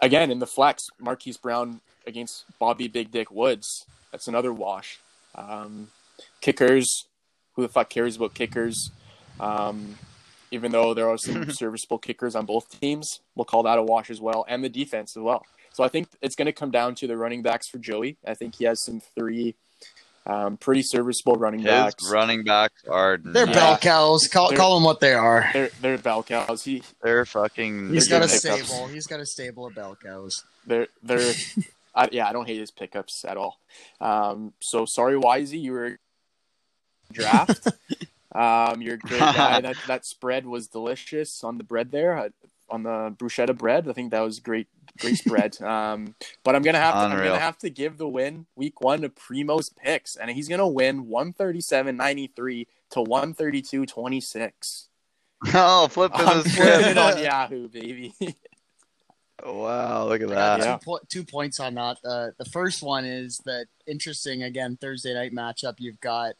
again, in the flex, Marquise Brown against Bobby Big Dick Woods. That's another wash. Um, kickers, who the fuck cares about kickers? Um, even though there are some serviceable kickers on both teams, we'll call that a wash as well, and the defense as well. So I think it's going to come down to the running backs for Joey. I think he has some three um, pretty serviceable running His backs. running backs are They're Yeah. bell cows. Call, They're- call them what they are. They're they're bell cows. He they're fucking. He's they're got a pickups. stable. He's got a stable of bell cows. they're they're I, yeah. I don't hate his pickups at all. Um, so sorry, YZ, you were draft. um, you're a great guy. That that spread was delicious on the bread there. uh, On the bruschetta bread, I think that was great, great spread. Um, but I'm gonna have to, I'm gonna have to give the win week one to Primo's picks, and he's gonna win 137.93 to 132.26. Oh, flipping I'm the flipping it on. Yahoo, baby. Wow, look at that. Yeah. two, po- two points on that. Uh, the first one is that interesting again Thursday night matchup. You've got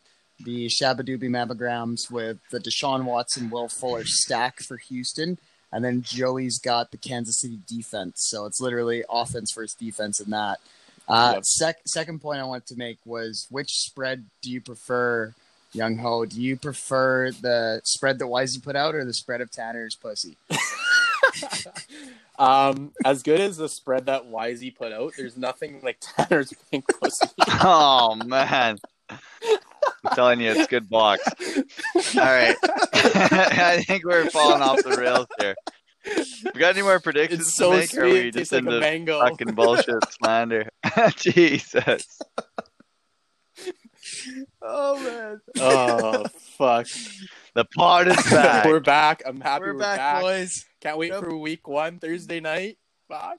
the Shabadooby mammograms with the Deshaun Watson, Will Fuller stack for Houston and then Joey's got the Kansas City defense. So it's literally offense versus defense in that. Uh, Yep. sec- second point I wanted to make was which spread do you prefer, Young Ho? Do you prefer the spread that Wisey put out or the spread of Tanner's pussy? Um, as good as the spread that Wisey put out, there's nothing like Tanner's pink pussy. Oh man. I'm telling you, it's good box. All right. I think we're falling off the rails here. We got any more predictions It's so to make? sweet. Or are we just like into mango. fucking bullshit slander? Jesus. Oh man, oh fuck! The pod is back. we're back. I'm happy we're, we're, back, back. boys. Can't wait Yep. for week one Thursday night. Fuck.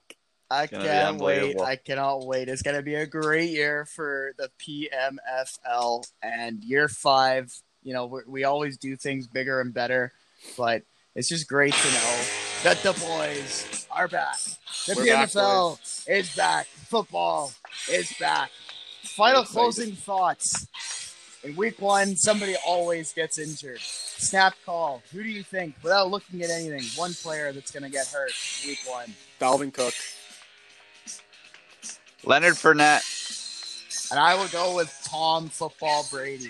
I can't wait. I cannot wait. It's gonna be a great year for the PMFL and year five. You know, we, we always do things bigger and better, but it's just great to know that the boys are back. The We're back, PMFL is back. Football is back. Final closing thoughts. In week one, somebody always gets injured. Snap call. Who do you think, without looking at anything, one player that's going to get hurt week one? Dalvin Cook. Leonard Fournette. And I would go with Tom Football Brady.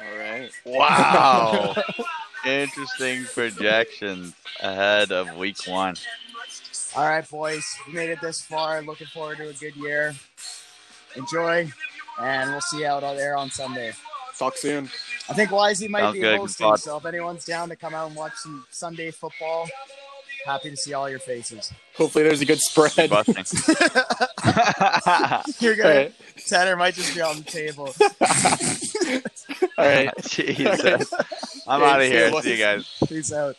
All right. Wow. Interesting projections ahead of week one. All right, boys, we made it this far. Looking forward to a good year. Enjoy, and we'll see you out there on Sunday. Talk soon. I think Wisey might Sounds be good. Good hosting, so if anyone's down to come out and watch some Sunday football, happy to see all your faces. Hopefully, there's a good spread. You're gonna right. Tanner might just be on the table. All right. Jesus. I'm out of here. See you guys. Peace out.